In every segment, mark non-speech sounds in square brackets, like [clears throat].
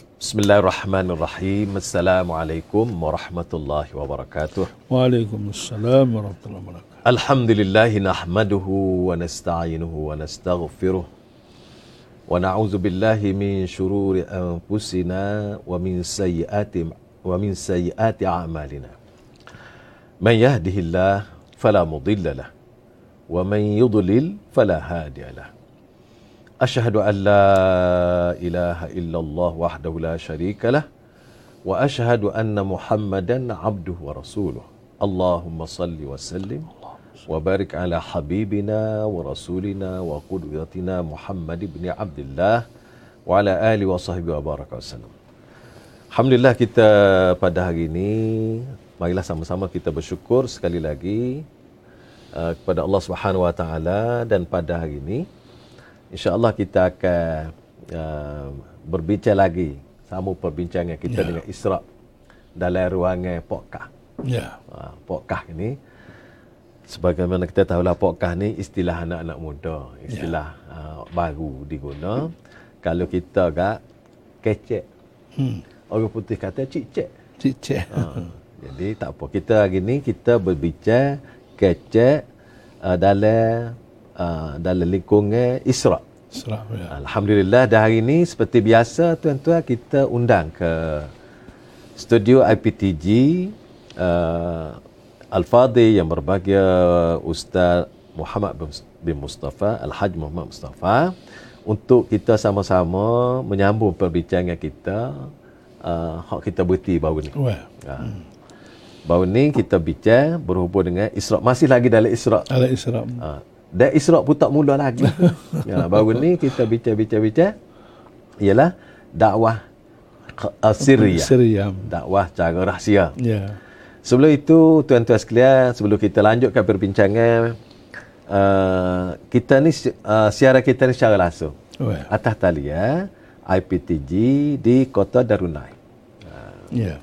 Bismillahirrahmanirrahim. Assalamualaikum warahmatullahi wabarakatuh. Waalaikumsalam warahmatullahi wabarakatuh. Alhamdulillah nahmaduhu wa nasta'inuhu wa nastaghfiruh. Wa na'udzu billahi min shururi anfusina wa min sayyiati wa min sayyiati a'malina. Man yahdihillah fala mudilla lah wa man yudlil fala hadiya lah. أشهد أن لا إله إلا الله وحده لا شريك له وأشهد أن محمدا عبده ورسوله اللهم صل وسلم وبارك على حبيبنا ورسولنا وقدوتنا محمد بن عبد الله وعلى آله وصحبه وبارك وسلم الحمد لله kita pada hari ini marilah sama-sama kita bersyukur sekali lagi uh, kepada Allah Subhanahu wa taala dan pada hari ini InsyaAllah kita akan uh, berbincang lagi sama perbincangan kita yeah. dengan Isra dalam ruangan podcast. Ya. Uh, podcast ini sebagaimana kita tahu lah podcast ni istilah anak-anak muda, istilah yeah. uh, baru diguna. Kalau kita gak kecek. Hmm. Orang putih kata cicek. Cicek. Uh, jadi tak apa. Kita hari ni kita berbincang kecek uh, dalam uh, dalam lingkungan Isra. Isra ya. Alhamdulillah dah hari ini seperti biasa tuan-tuan kita undang ke studio IPTG uh, Al-Fadhi yang berbahagia Ustaz Muhammad bin Mustafa Al-Haj Muhammad Mustafa untuk kita sama-sama menyambung perbincangan kita uh, hak kita berhenti baru ni. Well. Uh, hmm. Baru ni kita bincang berhubung dengan Isra masih lagi dalam Isra. Dalam Isra. Uh, dan Isra' pun tak mula lagi. [laughs] ya, baru ni kita bincang-bincang-bincang. Ialah dakwah uh, Syria. Syria. Dakwah cara rahsia. Ya. Sebelum itu, tuan-tuan sekalian, sebelum kita lanjutkan perbincangan, uh, kita ni, uh, siaran kita ni secara langsung. Oh, ya. Atas tali ya, IPTG di Kota Darunai. Uh, ya.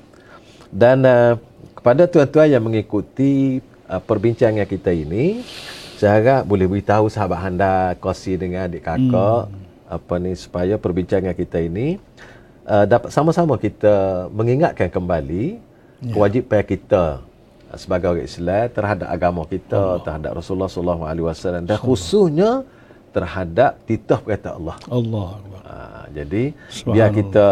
Dan uh, kepada tuan-tuan yang mengikuti uh, perbincangan kita ini, saya harap boleh beritahu sahabat anda, kosi dengan adik kakak, hmm. apa ni supaya perbincangan kita ini uh, dapat sama-sama kita mengingatkan kembali yeah. kewajipan kita sebagai orang Islam terhadap agama kita, Allah. terhadap Rasulullah sallallahu alaihi wasallam dan khususnya terhadap titah perkataan Allah. Allah. Uh, jadi biar kita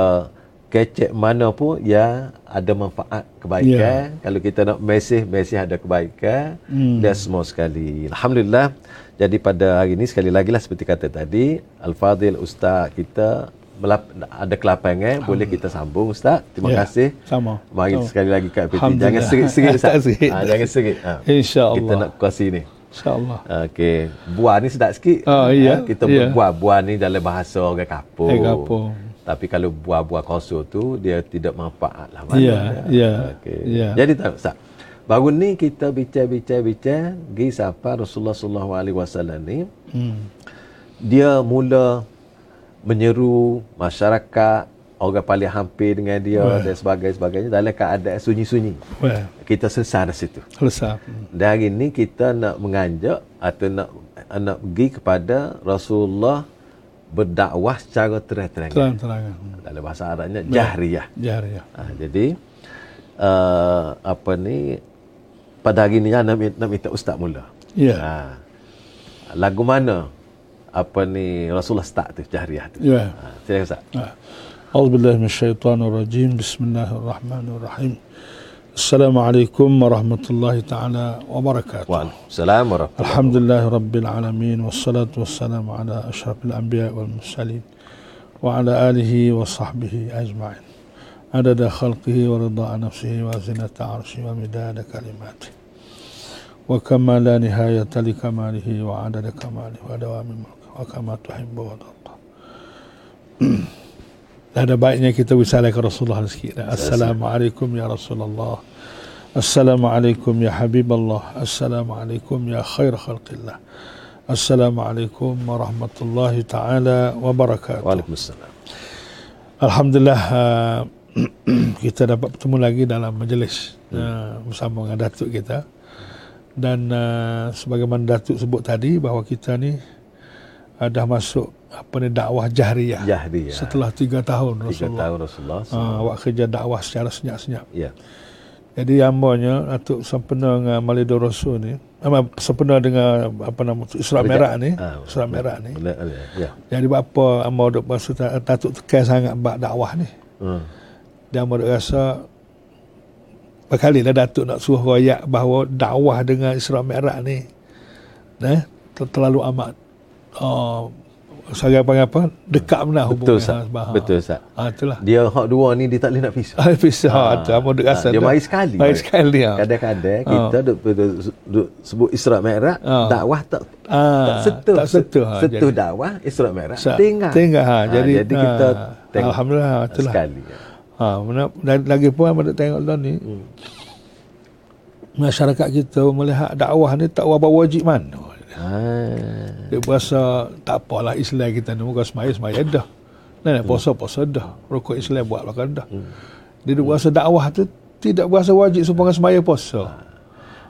kecek mana pun ya ada manfaat kebaikan yeah. kalau kita nak mesej mesej ada kebaikan hmm. dan semua sekali alhamdulillah jadi pada hari ini sekali lagi lah seperti kata tadi al-fadil ustaz kita ada kelapangan boleh kita sambung ustaz terima yeah. kasih sama mari sama. sekali lagi kat PT jangan serit-serit ustaz [laughs] ha, jangan serit ha. insyaallah kita nak kuasi ni InsyaAllah. Okey. Buah ni sedap sikit. Oh, iya. Ha, kita iya. buah. Buah ni dalam bahasa orang kapur. Eh, kapur. Tapi kalau buah-buah kosong tu dia tidak manfaat lah. Ya, ya. Okay. Ya. Jadi tak Ustaz. Baru ni kita bincang-bincang-bincang pergi siapa Rasulullah sallallahu alaihi wasallam ni. Hmm. Dia mula menyeru masyarakat orang paling hampir dengan dia Wah. dan sebagainya sebagainya dalam keadaan sunyi-sunyi. Wah. Kita selesai dari situ. Selesai. Dan hari ni kita nak mengajak atau nak nak pergi kepada Rasulullah berdakwah secara terang-terangan. Terang-terangan. Dalam bahasa Arabnya jahriyah. Jahriyah. Ha, jadi uh, apa ni pada hari ni nak, nak minta ustaz mula. Ya. Ha, lagu mana apa ni Rasulullah start tu jahriyah tu. Ya. Ha, silakan ustaz. Ha. A'udzubillahi minasyaitonirrajim. Bismillahirrahmanirrahim. السلام عليكم ورحمة الله تعالى وبركاته. وعليكم السلام ورحمة الله الحمد لله رب العالمين والصلاة والسلام على أشرف الأنبياء والمرسلين وعلى آله وصحبه أجمعين. عدد خلقه ورضاء نفسه وزنة عرشه ومداد كلماته. وكما لا نهاية لكماله وعدد كماله ودوام ملكه وكما تحب وترضى. Ada baiknya kita wisalah ke Rasulullah عليكم Assalamualaikum ya Rasulullah. Assalamualaikum ya Habiballah. Assalamualaikum ya khair khalqillah. Assalamualaikum warahmatullahi taala wabarakatuh. Waalaikumsalam. Alhamdulillah uh, [clears throat] kita dapat bertemu lagi dalam majlis hmm. uh, bersama dengan datuk kita. Dan uh, sebagaimana datuk sebut tadi bahawa kita ni uh, dah masuk apa ni dakwah jahriyah. Jahriyah. Setelah tiga tahun Tiga Rasulullah. tahun Rasulullah. Ha, awak kerja dakwah secara senyap-senyap. Ya. Jadi amanya Datuk sempena dengan Malido Rasul ni, apa sempena dengan apa nama Isra Merah ni, Ah, Isra Merah ni. Boleh, boleh. Ya. Jadi apa amba duk rasa Datuk tekan sangat bab dakwah ni. Hmm. Dan amba rasa berkali lah Datuk nak suruh royak bahawa dakwah dengan Isra Merah ni eh, ter- terlalu amat uh, saya panggil apa dekat benar Betul hubungan Ustaz. hang sebab- Betul Ustaz. ha, itulah Dia hak dua ni dia tak boleh nak pisah. Ah, pisah Ah, ha, amba duk rasa ah, dia dah. mari sekali. mari sekali ha. Kadang-kadang Ah. kita duk, duk, duk sebut Isra Mi'raj, Ah. dakwah tak Ah, tak setuh. tak setuh, ha, Setuh jadi. dakwah Isra Mi'raj. Sa- Tinggal. tinggal, ha. Ah, Jadi, jadi kita ah, tengok Alhamdulillah, itulah. sekali. Ha, dan lagi pun duk tengok dah ni Hmm. masyarakat kita melihat dakwah ni tak apa wajib mana. Ah. Dia berasa tak apalah Islam kita ni muka semaya semaya dah. Nah, Hmm. puasa puasa dah. Rukuk Islam buat belakang dah. Dia duk berasa dakwah tu tidak berasa wajib supaya semaya puasa.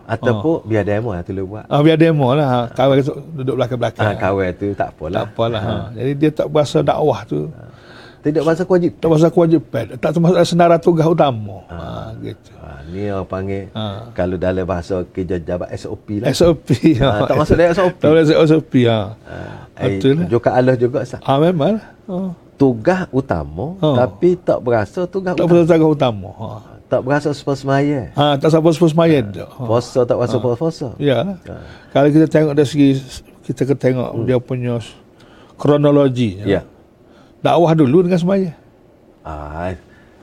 Ataupun biar demo lah tu buat. Ah biar demo lah ha. kawan tu duduk belakang-belakang. Ah, kawan tu tak apalah. tak apalah. Ha. Jadi dia tak berasa dakwah tu Tidak bahasa kewajipan. tak berasa kewajipan. Tak termasuk senarai tugas utama. Ha, gitu. Ah, ni orang panggil Ah. kalau dalam bahasa kerja jabat SOP lah. SOP. Ah, tak masuk dalam SOP. Tak boleh SOP ha. Ah, Betul lah. Juga Allah juga sah. Ha memang. Ha. Tugas utama Oh. tapi tak berasa tugas Tak utama. berasa tugas utama. Ha. Tak berasa sepas semaya. Ha, tak sampai sepuluh semaya dah. Ha. Puasa tak berasa puasa. Ya. Ha. Kalau kita tengok dari segi kita kena tengok dia punya kronologi. Ya. Dakwah dulu dengan semaya. Ah,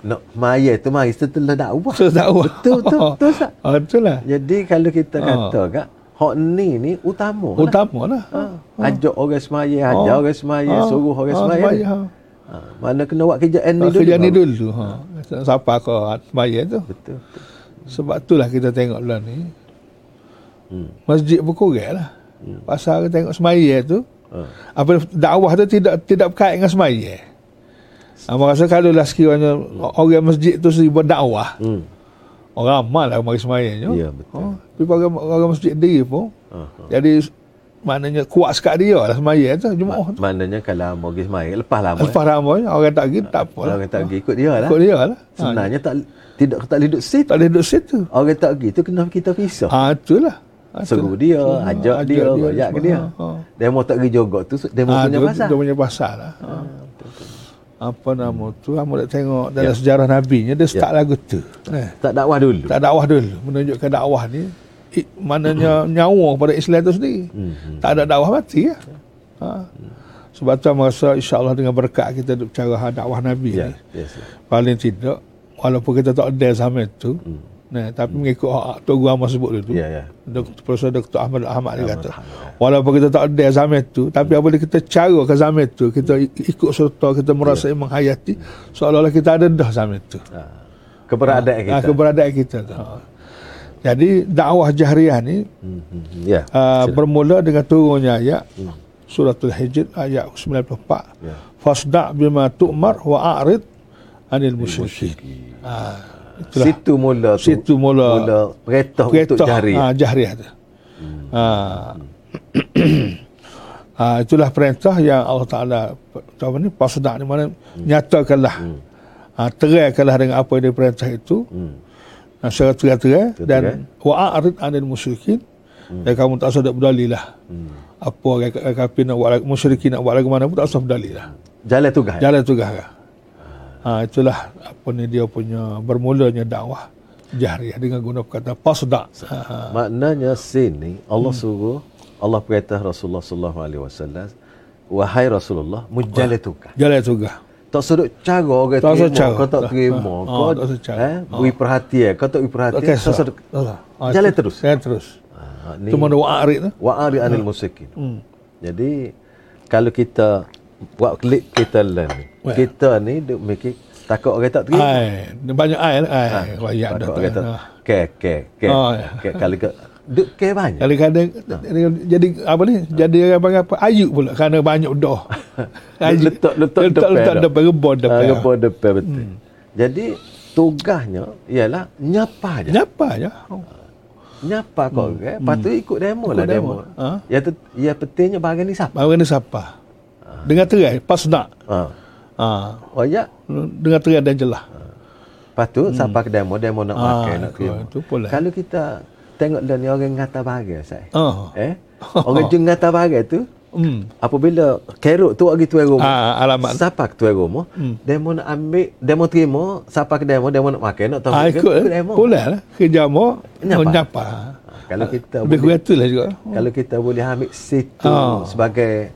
nak maya tu mari setelah dakwah. So dakwah. Betul, betul, [laughs] betul, Ustaz. Ah, betul lah. Jadi kalau kita Ah. kata kak, hak ni ni utama. lah. Utama lah. Ha. Ajak orang semaya, ajar orang semaya, Ah. suruh orang Ah, semaya. semaya, ha. Ha. Mana kena buat kerjaan ni dulu. Kerja ni dulu. Ha. Siapa kau semaya tu. Betul. betul. Sebab itulah kita tengok lah ni. Hmm. Masjid berkurang lah. Pasal kita tengok semaya tu. Ha. Apa dakwah tu tidak tidak berkait dengan semaya. Abang rasa kalau lah sekiranya orang masjid tu sendiri berdakwah, Hmm. orang amal lah mari semayanya. Ya, betul. Oh, tapi orang, orang masjid sendiri pun, Ha. ha. jadi maknanya kuat sekat dia lah semaya tu, Jumaat tu. Maknanya kalau mau pergi semaya, lepas lama. Lepas ramai, orang tak pergi, tak apa lah. Orang tak pergi ikut dia lah. Ikut dia lah. Ha, Sebenarnya tak tidak tak boleh duduk situ. tak boleh duduk situ. Orang tak pergi tu kena kita pisah. Ha, itulah. Ha, Seru dia, ajak dia, ajak ke dia. Ha, ha. Demo tak pergi jogok tu, demo Ha, punya tu- pasal. Dia punya pasal lah. Ha. Apa nama tu? Kamu nak tengok dalam sejarah Nabi nya dia start lagu tu. Eh. Tak dakwah dulu. Tak dakwah dulu. Menunjukkan dakwah ni i- maknanya nyawa pada Islam itu sendiri. Hmm, hmm. Tak ada dakwah mati ya. Ha. Sebab tu merasa insya-Allah dengan berkat kita duk cara dakwah Nabi Ya, ni. yes. Paling tidak walaupun kita tak ada zaman itu. Hmm. Nah, tapi mengikut hak Tok Guru Ahmad sebut dulu. Ya, ya. Dr. Profesor Dr. Ahmad Ahmad dia kata. Walaupun kita tak ada zaman itu, tapi apabila kita cara ke zaman itu, kita ikut serta, kita merasa menghayati, seolah-olah kita ada dah zaman itu. Ha. Keberadaan kita. Ha, keberadaan kita tu. Ha. Jadi dakwah jahriyah ni Hmm, hmm, hmm. Ya. uh, Sila. bermula dengan turunnya ayat Hmm. suratul Hijr ayat 94. Ya. Fasda' bima tu'mar wa a'rid anil musyrikin. Ha, itulah Situ mula tu. situ mula mula perintah untuk jari. Ha, jahriyah tu. Ha. ha, itulah perintah yang Allah Taala apa ni fasda' ni mana nyatakanlah. Ha, terangkanlah dengan apa yang diperintah itu. Hmm. Ha, secara Terang. dan wa'arid anil musyrikin dan kamu tak usah nak berdalil lah Hmm. apa orang kafir nak buat musyrikin nak buat lagu mana pun tak usah berdalil lah Jalan tugas. jalan tugas lah ha, itulah apa ni dia punya bermulanya dakwah jahriyah dengan guna perkataan pasda ha, ha. Maknanya sini Allah suruh Allah perintah Rasulullah sallallahu alaihi wasallam wahai Rasulullah jalan tugas Tak sedut cara orang Tak terima, cara. kau tak terima, Ha, kau ha, tak cara. eh, beri perhatian, kau tak beri perhatian, Okey, tak sedut. ha, Jalan terus. jalan terus Ha, ni itu mana wa'arid tu wa'ari anil musyrikin. hmm. Jadi kalau kita buat klik kita learn Wah. Kita ni duk mikir takut orang tak terima. ai banyak ai lah ai rakyat dah Takut orang tak. ha. Ke ke ke. Oh, ya. Ke kalau ke duk ke banyak. Kadang-kadang jadi apa ni? Jadi panggil apa? Ayuk pula kerana banyak dah. [laughs] Letak- letak letak depan letak depan rebon depan. Ah, Rebon depan betul. Jadi tugasnya ialah nyapa aja. Nyapa aja. Nyapa kau orang, lepas tu ikut demo Hmm. Ikut lah demo. demo. Ha? Ya tu ya pentingnya bahagian ni siapa? Baru ni siapa? Ha, Dengan terai, pas nak. Ha. Ha. Oh ya. Dengan terai dan jelas. Lepas tu hmm. sampai ke demo, demo nak Ah, makan nak itu- terima. itu boleh. Kalau kita tengok dan ni orang ngata bahagia saya. Oh. Eh? [laughs] Orang jeng ngata bahagia tu Hmm. apabila kerok tu lagi tuai rumah. Ah, alamat. Siapa ke tuai rumah? Hmm. Demo nak ambil, demo terima, siapa ke demo, demo nak makan, nak tahu Ah, ke, ikut. ke eh. demo. Boleh lah. Kerja. Nyapa. Nyapa. Ha, Kalau kita Lebih boleh, lah juga. kalau kita boleh ambil situ Ah. sebagai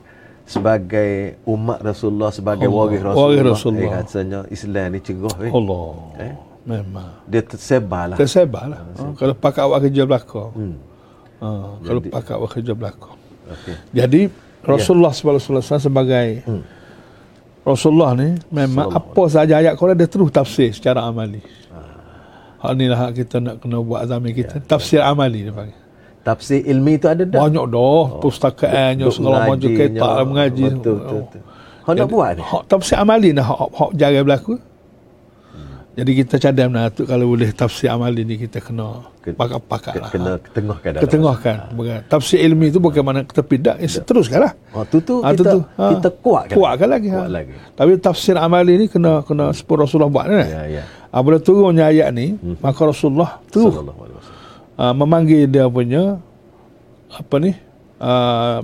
sebagai umat Rasulullah sebagai Allah. waris Rasulullah. Waris Rasulullah. Eh, katanya Islam ni cerah eh. Allah. Eh? Memang. Dia lah. Tersebar lah. Ha, kalau pakai awak kerja belakang. Hmm. Ha, kalau pakai awak kerja belakang. Okey. Jadi Rasulullah SAW sebagai Hmm. Rasulullah ni memang apa saja ayat Quran dia terus tafsir secara amali. Ah. Hal ni lah kita nak kena buat zaman Ya. kita. Tafsir amali dia panggil. Tafsir ilmi tu ada dah. Banyak dah pustakaannya Duk segala macam kitab lah mengaji. Betul, betul, betul. Kau nak buat ni? Hak tafsir amali nah hak hak jaga berlaku. Jadi kita cadang nah tu kalau boleh tafsir amali ni kita kena Ke- pakak-pakak lah. Kena ketengahkan dalam. ketengahkan. Bukan. Tafsir ilmi tu bagaimana kita pindah eh, teruskan lah. Oh, tu tu Ah, tu kita tu. Ah. kita kuatkan. Kuatkan lagi. Kuat ha. lagi. Tapi tafsir amali ni kena kena sepuluh Rasulullah buat ni. Ya, ya. Apabila turunnya ayat ni, maka Rasulullah terus Sallallahu alaihi wasallam. Uh, memanggil dia punya apa ni? Uh,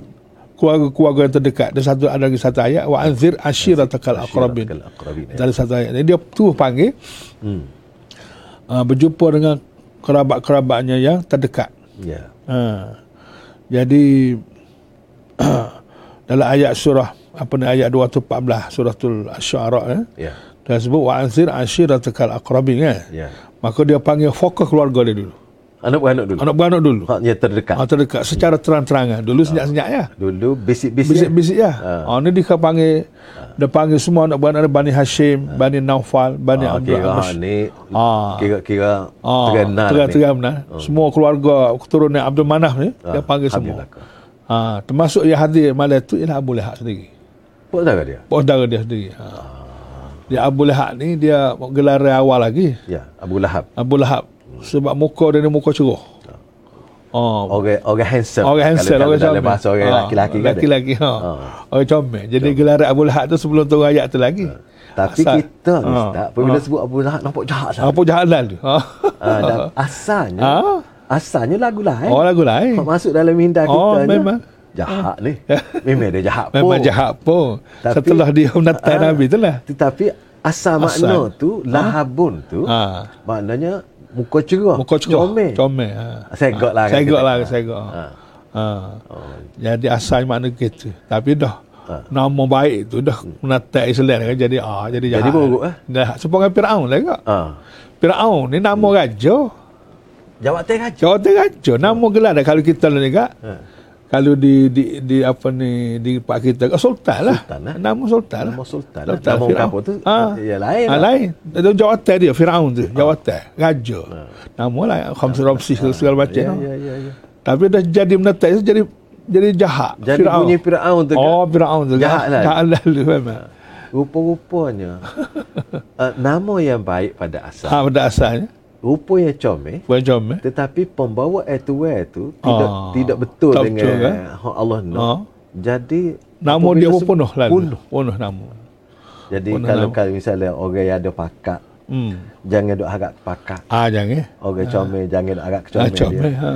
keluarga-keluarga yang terdekat. Ada satu ada lagi satu ayat wa anzir ashiratakal aqrabin. Ya. Dari satu ayat. Jadi dia terus panggil Hmm. uh, berjumpa dengan kerabat-kerabatnya yang terdekat. Ya. Ha. Jadi [clears throat] dalam ayat surah apa ni ayat 214 suratul asy-syu'ara eh, Ya. dia sebut wa anzir ashiratakal aqrabin kan. Ya. Maka dia panggil fokus keluarga dia dulu. Anak beranak dulu. Anak beranak dulu. Haknya terdekat. Ha, terdekat secara terang-terangan. Dulu senyap-senyap ya. Dulu bisik-bisik. Bisik-bisik ya. Ha. Ha. ni dia panggil dia panggil semua anak beranak dia Bani Hashim, Bani Naufal, Bani Ah, Abdul kira Amas. ni Ah. kira-kira Ah, terkenal ni. terang benar. Semua keluarga keturunan Abdul Manaf ni dia Ah, panggil semua. Ha, termasuk yang hadir malam tu ialah Abu Lahab sendiri. Saudara dia? Saudara dia sendiri. Ha. Dia Abu Lahab ni dia gelar awal lagi. Ya, Abu Lahab. Abu Lahab sebab muka dia ni muka cerah. Oh, Orang orang handsome. Orang handsome, Kalau- orang kalau dalam comel. bahasa orang Ha, laki-laki kan. Laki-laki, ha. Ha. Orang comel. Jadi gelar Abu Lahab tu sebelum turun ayat tu lagi. Tapi Asal- kita ni Ha. Ustaz, apabila sebut Abu Lahab nampak jahat sangat. Apa jahalan tu? Ha. Ah, [laughs] dan asalnya Ha? asalnya lagu lain. Oh, lagu lain. Hak masuk dalam minda kita Oh, ni, memang. jahat ni. Memang dia jahat pun. Memang jahat pun. Tapi- Setelah dia menatai Ah, Nabi tu lah. Tetapi asal, Asal. makna tu lahabun tu Ha. maknanya muka cerah. Muka cerah. Comel. Comel. Ha. Segak lah. kan Segak kita. lah, segak. Ha. Ha. Oh, Jadi asal makna gitu. Tapi dah Ha. nama baik tu dah menatai Islam kan jadi ah jadi jahat. Jadi buruk, eh? Dah sepanjang Firaun lah kak. ha. Firaun ni nama raja. Jawab teh raja. Jawatan raja. Nama gelar dah kalau kita ni kak. Ha. Kalau di di di apa ni di pak kita oh, sultan lah. Sultan, eh? Nama sultan. Nama lah. sultan. lah. Sultan Nama Firaun. tu? Ah. Ya lain. Ah, lah. lain. Itu jawatan dia Firaun tu. Jawatan raja. Nama lah Khamsi Ramsi segala macam. Ya, tu. ya, ya, ya. Tapi dah jadi menetai jadi jadi jahat. Jadi bunyi Firaun tu. Oh, Firaun tu. Jahat lah. Jahat lalu memang. Rupa-rupanya uh, [laughs] nama yang baik pada asal. Ha, pada asalnya. Rupa yang comel Bukan comel. tetapi pembawa atual tu tidak Ah, tidak betul tak dengan betul, kan? hak Allah nak. Ah. Jadi Nama dia pun penuh lalu. Penuh. Penuh nama. Jadi Penuh kalau nama. kalau misalnya orang yang ada pakat Hmm. jangan duk harap pakat. Ah, jangan. Orang comel jangan duk harap Ah, comel comel. dia. Ha.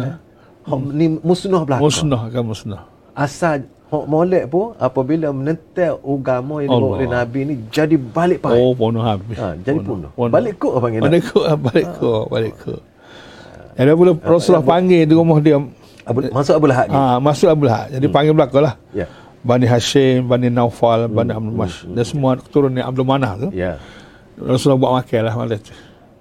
Hak ni musnah belaka. Musnah kan musnah. Asal hak molek pun apabila menentel agama yang dibawa oleh Nabi ni jadi balik pahit. Oh, penuh habis. Ha, jadi penuh. Balik kok apa panggil? Balik kok, [laughs] balik kok, balik kok. Jadi bila Rasulullah panggil di rumah dia, Abu, masuk Abu Lahab ni. ah masuk Abu Lahab. Jadi panggil belakang lah. Ya. Bani Hashim, Bani Naufal, Bani Abdul Mas. Dan semua keturunan Abdul Manaf tu. Ya. Rasulullah buat makan lah malam tu.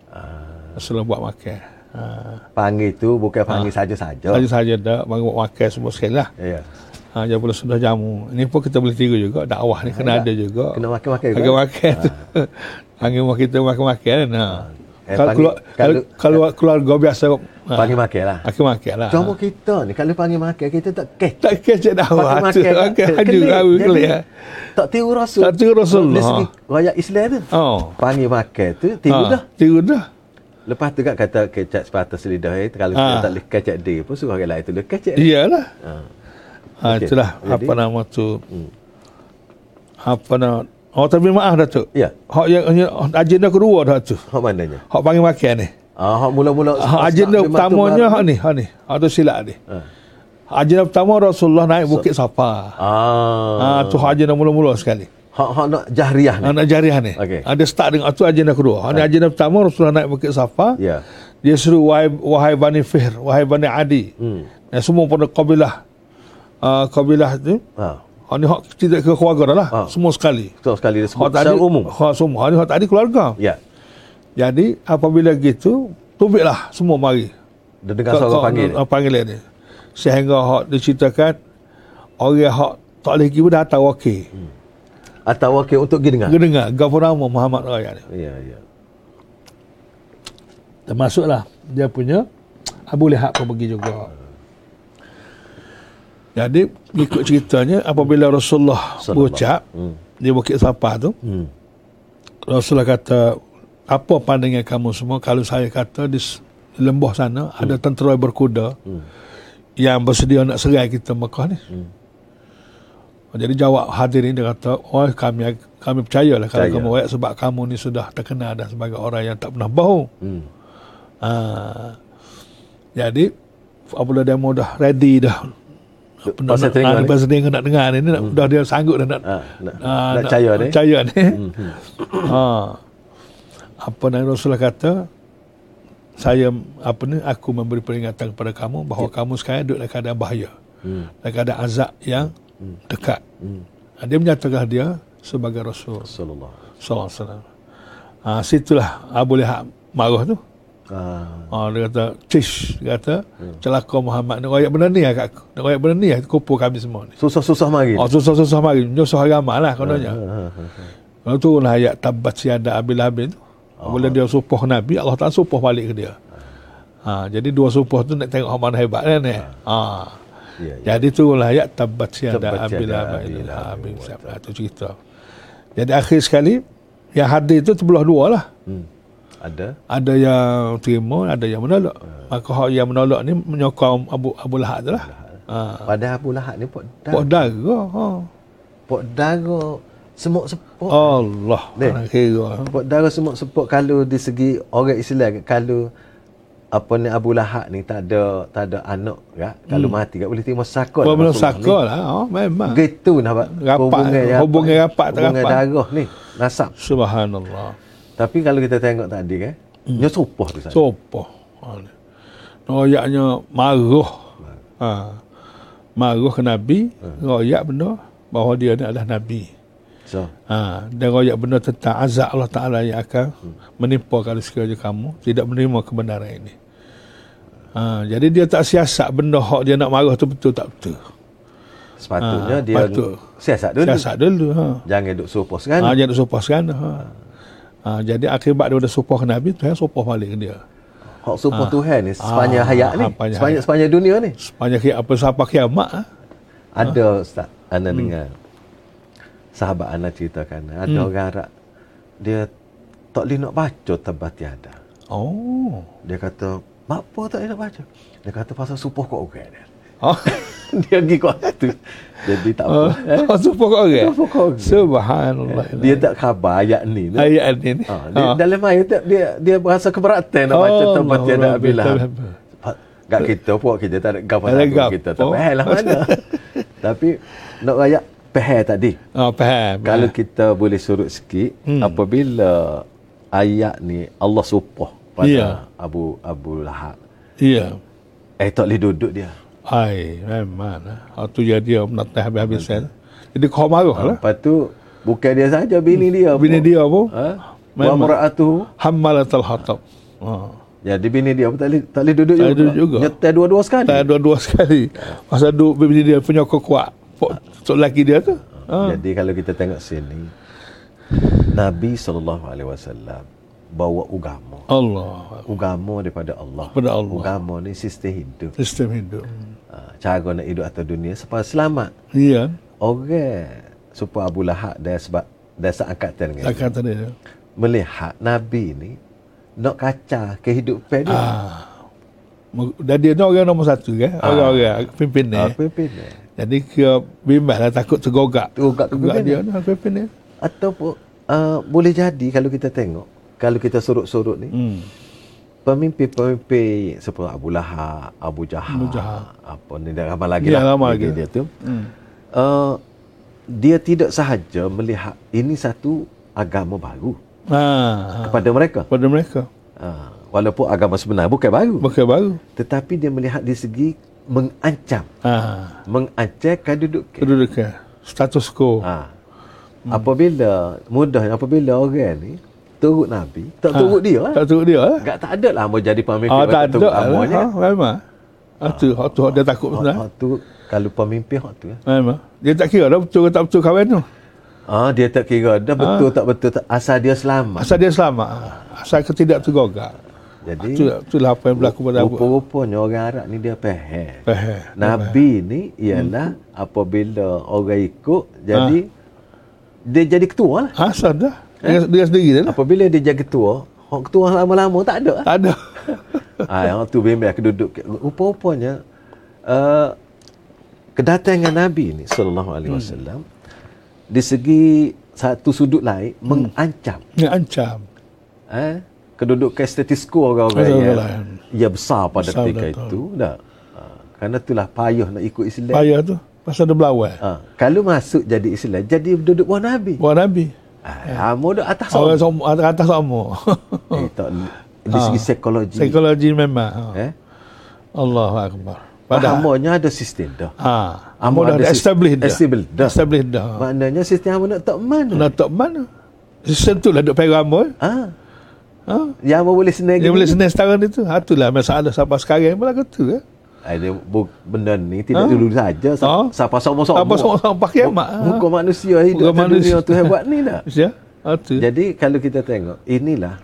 Ah, Rasulullah buat makan. Ha. panggil tu bukan panggil saja-saja. Saja-saja dah bagi buat makan semua sekali lah. Ya. Ha, dia boleh sudah jamu. Ini pun kita boleh tiru juga. Dakwah ni kena ada juga. Kena makan-makan juga. Makan-makan tu. Panggil rumah kita makan-makan kan. Ha. Eh, kalau, panggil- keluar, kalau, kalau keluarga biasa ha, Panggil makan lah. makan-makan lah. Cuma kita ni kalau panggil makan kita tak kek. tak kecek dakwah. Panggil makan. Makan ke- haju kelik. tahu Jadi, kelik. ha. Tak tiru Rasul. Tak tiru Rasul. Dari Ha. segi rakyat Islam tu. Oh. Panggil makan tu tiru Ha, dah. Tiru dah. Lepas tu kan kata kecap sepatah selidah eh, kalau Ha. kita tak boleh kecap dia pun suruh orang lain tu kecap. Iyalah. Ha. Ha, itulah Jadi- apa nama tu. Hmm. apa nak Oh tapi maaf Datuk. Ya. Hak yang yang- agenda kedua dah tu. Hak mananya? Hak panggil makan ni. Ah, hak mula-mula Hak agenda tu pertamanya hak ni, hak ni. Hak tu silap ni. Ah. Agenda pertama Rasulullah naik Bukit Safa. Ah. Ah, tu hak agenda mula-mula sekali. Hak hak nak jahriyah ni. Anak jariah ni. Okey. Ada start dengan tu agenda kedua. Hak ni agenda pertama Rasulullah naik Bukit Safa. Ya. Dia suruh wahai, wahai Bani Fihr, wahai Bani Adi. Hmm. Dan semua pada kabilah uh, kabilah tu. Ha. Hak ni hak tidak ke keluarga dah lah. Ah. Semua sekali. Betul sekali dia sebut secara umum. Hak semua. Hak ni hak tadi keluarga. Ya. Jadi apabila gitu, tubiklah semua mari. Dia dengar suara panggil. Uh, panggilan ni. Sehingga hak diceritakan orang hak tak boleh pergi pun datang wakil. Hmm. Atau wakil untuk pergi dengar. Dengar Gafurama Muhammad Raya ni. Ya, ya. Termasuklah dia punya Abu Lahab pun pergi juga. Jadi ikut ceritanya apabila Rasulullah berucap Hmm. di Bukit Safa tu, Hmm. Rasulullah kata, apa pandangan kamu semua kalau saya kata di lembah sana ada tentera berkuda Hmm. yang bersedia nak serai kita Mekah ni. Hmm. Jadi jawab hadirin dia kata, oh kami kami percayalah kalau Percaya. kamu ayat sebab kamu ni sudah terkenal dah sebagai orang yang tak pernah bohong. Hmm. Ha. Jadi apabila demo dah ready dah apa Pasal nak, telinga nak, ni. pasal telinga nak dengar ni, ni nak, dah dia sanggup dah nak Ah, nak, ah, nak percaya ni. percaya ni. Hmm. hmm. ha. [coughs] Apa Nabi Rasulullah kata saya apa ni aku memberi peringatan kepada kamu bahawa kamu sekarang duduk dalam keadaan bahaya Hmm. dalam keadaan azab yang dekat Hmm. ha, dia menyatakan dia sebagai Rasul Sallallahu. sallallahu alaihi wasallam ha, situlah Abu Lahab marah tu Ah. Ha, dia kata, Cish, dia kata, celaka Muhammad. Nak rakyat benda ni lah kat aku. Nak rakyat benda ni lah, kumpul kami semua ni. Susah-susah mari. Oh, susah-susah mari. Menyusah agama lah kononnya. Ha, ha, ha. Kalau tu lah ayat tabat siada abil abil tu. Bila dia supoh Nabi, Allah Ta'ala supoh balik ke dia. Ha, jadi dua supoh tu nak tengok mana hebat kan ni. Ha. Ya, ya. Jadi tu lah ayat tabat siada abil yada abil abil abil. Cerita. Jadi akhir sekali, yang hadir tu terbelah dua lah. Hmm. Ada. ada yang terima, ada yang menolak. Maka hak yang menolak ni menyokong Abu Abu Lahab tu lah. Ha. Pada Abu Lahab ni Pok darah. dara. Ha. Pot darah semut sepuk. Allah. Kira. Pot darah semut sepuk kalau di segi orang Islam kalau apa ni Abu Lahab ni tak ada tak ada anak kan kalau mati kan boleh terima sakol Kau belum Rasulullah sakal lah. Ha. Memang. gitu nak Rapat, hubungan rapat tak hubungan rapat. darah ni nasab Subhanallah. Tapi kalau kita tengok tadi kan hmm. nya supah tu sana Sopo. Ha. Royaknya marah. Ha. Marah ke Nabi. Royak benda bahawa dia ni adalah Nabi. so Ha, dan royak benda tentang azab Allah Ta'ala yang akan menimpa kalau sekiranya kamu tidak menerima kebenaran ini. Ha, jadi dia tak siasat benda hak dia nak marah tu betul tak betul. sepatutnya Ah, dia patut. siasat dulu Siasat dulu. Ha. jangan duk supah Ha, sekarang jangan supah sekarang. Ha. Ha, jadi akibat dia supah ke Nabi, Tuhan supah balik ke dia. hak supah Tuhan ni sepanjang Ah, hayat ni sepanjang sepanjang hayat. sepanjang dunia ni Sepanjang ki- apa sampai kiamat. Ha? ada ustaz anda Hmm. dengar sahabat anda ceritakan ada orang Arab dia tak boleh nak baca tabat tiada Oh. dia kata apa tak boleh nak baca dia kata pasal supah kau orang dia Oh. [laughs] dia pergi kuat tu jadi tak apa Oh, eh? oh supah ke orang? Supah ke orang. Subhanallah. dia tak khabar ayat ni tu. ayat ni. Ha, dia, dalam ayat tu dia dia berasa keberatan nak baca Oh, tiada Allah, abilah betul, Gak kita pun kita tak ada gapa kita tak faham lah mana. [laughs] Tapi nak rakyat faham tadi. Oh, faham. Kalau kita boleh surut sikit Hmm. apabila ayat ni Allah supah pada Ya. Abu Abu Lahab. Iya. Eh tak boleh duduk dia. Ai, memang. Ha, tu jadi dia menatah habis-habisan. Jadi kau marah lah. Lepas tu bukan dia saja bini dia pun. Bini dia pun Ha? Wa Memang. mar'atuhu. hammalatul hatab. Ha. Jadi bini dia pun tak boleh, tak boleh duduk Tak juga. duduk juga. Nyetel dua-dua sekali. Tak dua-dua sekali. Masa duk bini dia punya kuat. Tok lelaki dia tu. Ha. Jadi kalau kita tengok sini Nabi SAW bawa agama. Allah. Agama daripada Allah. Daripada Allah. Agama ni sistem hidup. Sistem hidup. Ha, cara nak hidup atas dunia supaya selamat. Iya. Orang supaya Abu Lahab dan sebab dan seangkatan dengan dia, tadi dia. melihat Nabi ni nak kacau kehidupan dia. Ah. Dan dia ni orang nombor satu kan. Orang-orang pimpinan. Ah, pimpinan. Jadi kira bimbang lah takut tergogak. Tergogak Tergogak dia kepimpinan. lah kepimpinan. Ataupun uh, boleh jadi kalau kita tengok, kalau kita surut-surut ni, Hmm. Pemimpin-pemimpin seperti Abu Lahab, Abu Jahal, Abu Jahal. apa ni dah ramai lagi Ya, lah ramai dia, lagi. dia tu. Hmm. Uh, dia tidak sahaja melihat ini satu agama baru Ha, kepada mereka. pada mereka. Uh, walaupun agama sebenar bukan baru, Bukan baru. tetapi dia melihat di segi mengancam, Ha, mengancam kedudukan. kedudukan. Status quo. Ha. Apabila mudah apabila orang ni turut Nabi, tak turut dia lah. Tak turut dia lah. Tak tak ada lah mau jadi pemimpin Ah, tak ada lah. Ha, memang. Ah, tu, hak tu hak dia takut betul. hak tu kalau pemimpin hak tu. ya. Memang. Dia tak kira dah betul ke tak betul kawan tu. Ah dia tak kira dah betul tak betul tak asal dia selamat. Asal dia selamat. Asal ke tidak tergogak. Jadi Itu itulah apa yang berlaku pada Abu. rupa-rupanya orang Arab ni dia faham. Faham. Nabi ni ialah Hmm. apabila orang ikut jadi dia jadi ketua lah. Ha, asal Dengan, dengan sendiri dia. Apabila dia jadi ketua, hak ketua lama-lama tak ada. Tak ada. [laughs] Ah, yang tu bimbang keduduk. Rupa-rupanya uh, kedatangan Nabi ni sallallahu alaihi Hmm. wasallam di segi satu sudut lain Hmm. mengancam Yang ancam. eh kedudukan status quo orang-orang yang ia besar pada Besar, ketika betul. itu dah. Ah, kerana itulah payah nak ikut Islam. Payah tu. Pasal dia berlawan. Ah, kalau masuk jadi Islam, jadi duduk bawah Nabi. Buat Nabi. Ah, mau duduk atas Orang orang. sama, atas, atas sama. [laughs] Eh, tak, di segi psikologi. Psikologi memang. Ha. Eh? Allahu Akbar. Padahal. Ahamanya ada sistem dah. Ha. Amo Amo dah ada establish dah. establish dah. Establish dah. Maknanya sistem hamba nak tak mana? Nak tak mana? Sistem tu lah duk peramo. Ah, Ha? yang hamba boleh senang. Dia boleh senang setara itu. Ha, itulah masalah sampai sekarang pun lagu tu. Eh? Ada bu- benda ni tidak Ah. dulu saja. Sa- Ah. Siapa sama-sama. Apa sama-sama pakai mak. Ha. Muka manusia hidup Muka manusia. dunia Tuhan buat ni dah. [laughs] Ya. Ha. Jadi kalau kita tengok, inilah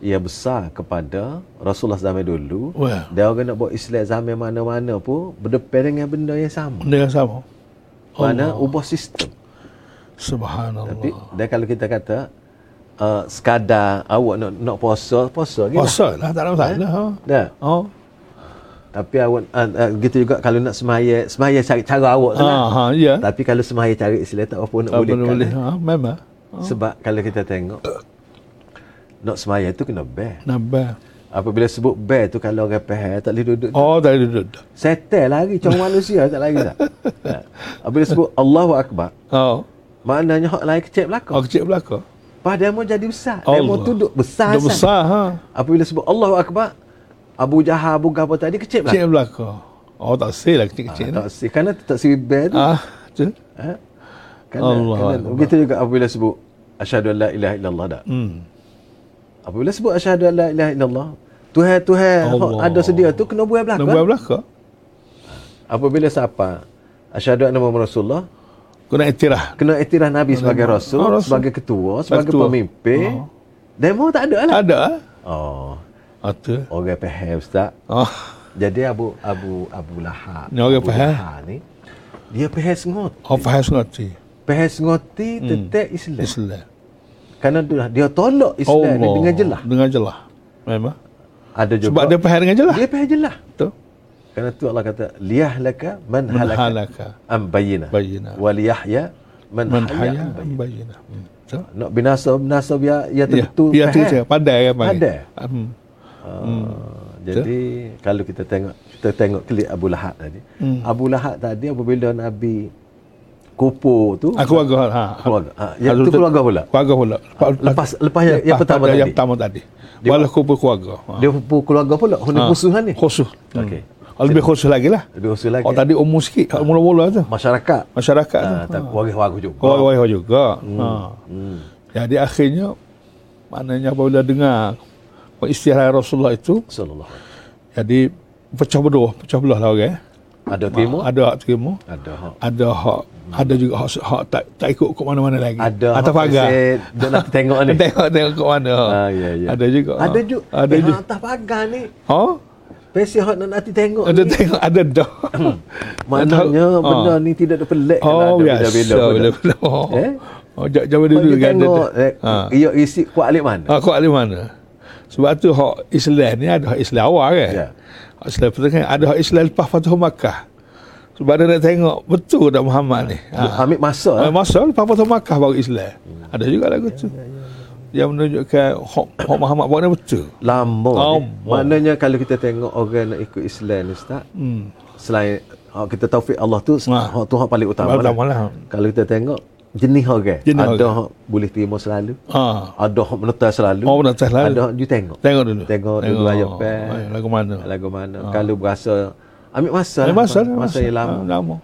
ia besar kepada Rasulullah zaman dulu. Wah. Dia orang nak buat Islam zaman mana-mana pun berdepan dengan benda yang sama. Benda yang sama. Mana ubah sistem. Subhanallah. Tapi dan kalau kita kata uh, sekadar awak nak nak puasa, puasa lah. Puasa lah. Tak ada masalah. Ha. Dah. Oh. Tapi awak uh, uh, gitu juga kalau nak semaya, semaya cari cara awak tu Ha, lah. ha, ya. Tapi kalau semaya cari Islam tak apa nak boleh. boleh. boleh. Ha, memang. Sebab kalau kita tengok nak semaya tu kena bear. Nambah. Apabila sebut bear tu kalau orang faham tak boleh duduk. Oh, tak ada duduk. Setel lari macam [laughs] manusia tak lari tak. Ha. Apabila sebut Allahu Akbar, Oh. maknanya hak lain kecil Oh, belakang. kecil belakang. Padahal mau jadi besar. Dia mau tu duduk besar. Duduk besar. Ha. Apabila sebut Allahu Akbar, Abu Jahal, Abu Gapa tadi kecil belakang. Kecil belakang. Oh, tak say lah kecil-kecil. Tak si, kerana tak si bear tu. Ah, tu. Ha? Kerana, Allah kerana begitu juga apabila sebut asyhadu an la ilaha illallah dak. Hmm. Apabila sebut asyhadu an la ilaha illallah, Tuhan Tuhan ada sedia tu kena buat Nak belakang. buat belakang. Apabila siapa asyhadu anna Muhammad Rasulullah, Kau nak iktiraf. kena iktiraf Nabi sebagai rasul, Oh, rasul. sebagai ketua, sebagai Ketua. pemimpin. Demo tak ada lah. Ada. ah. Oh, Tu. orang faham ustaz. Oh. Jadi Abu Abu Abu Lahab. Ni orang faham. Ni dia faham sengot. Oh, faham ngoti. Faham sengoti Hmm. tetap Islam. Islam. Kerana dia, dia tolak Islam ni dengan jelas. Dengan jelas. Memang. Ada juga Sebab dia faham dengan jelas. dia faham jelas. Tu. Kerana tu Allah kata liyah laka man, Man halaka halaka. am bayyina. Bayyina. Wa liyahya man, Man haya am bayyina. bayina. Hmm. Tu. Nak binasa binasa biar ya Ya, tentu biar tu je. Pandai kan panggil. Pandai. Hmm. Ah, Jadi kalau kita tengok kita tengok klip Abu Lahab tadi. Hmm. Abu Lahab tadi apabila Nabi kupu tu Aku keluarga. Ha. keluarga. Ha, yang tu keluarga pula. Keluarga pula. Lepas lepas yang, yang pertama tadi. Yang pertama tadi. Walau kumpul keluarga. Ha. Dia kupu keluarga pula. Hendak Ha. musuhan ni. Khusus. Okey. Lebih khusus lagi lah. Lebih khusus lagi. Oh, tadi umum sikit. Hak Mula-mula tu. Masyarakat. Masyarakat tu. Ah, tak waris-waris juga. Keluarga juga. Ha. Hmm. Jadi akhirnya maknanya apabila dengar istilah Rasulullah itu Sallallahu jadi pecah belah, pecah belah lah orang. Ada terima? Ada hak terima, Ada hak. ada hak ada juga hak, hak tak tak ikut ke mana-mana lagi. Ada atas hak pagar. nak [laughs] tengok ni. tengok tengok ke mana. Ah, ya, ya. Ada juga. Ada juga. Ada eh, juga. Atas pagar ni. Ha? Pesi hak nak nanti tengok Ada ni. tengok ada dah. [laughs] Maknanya Ha. benda ni tidak ada pelik. Oh, ada biasa. bila-bila pun. Bila-bila. Oh. Eh? Oh, jauh dulu kan ada. tengok eh, Ha. ia isi kuat alik mana? Ha, kau ada mana? Sebab tu hak Islam ni ada hak Islam awal kan? Ya. Hak Islam pertama kan ada hak Islam lepas Fathu Makkah. Sebab dia nak tengok betul tak Muhammad ni. Dia ambil masa Ha. lah. Masa lepas Fathu Makkah baru Islam. Ada juga lagu tu. Yang menunjukkan hak, hak Muhammad buat ni betul. Lama. Lama. Maknanya kalau kita tengok orang nak ikut Islam ni Ustaz, Hmm. selain hak kita taufik Allah tu, Ha. hak tu hak paling utama. Lah. lah. Kalau kita tengok jenis orang, Jenis ada orang. hak boleh terima selalu, Ha. ada hak menetas selalu, Oh, menetas selalu. ada you tengok. Tengok dulu. Tengok dulu ayat pen. Ay, Lagu mana? Lagu mana? Kalau berasa ambil masa, Ambil masa, lah, masa yang lama. Ha, lama.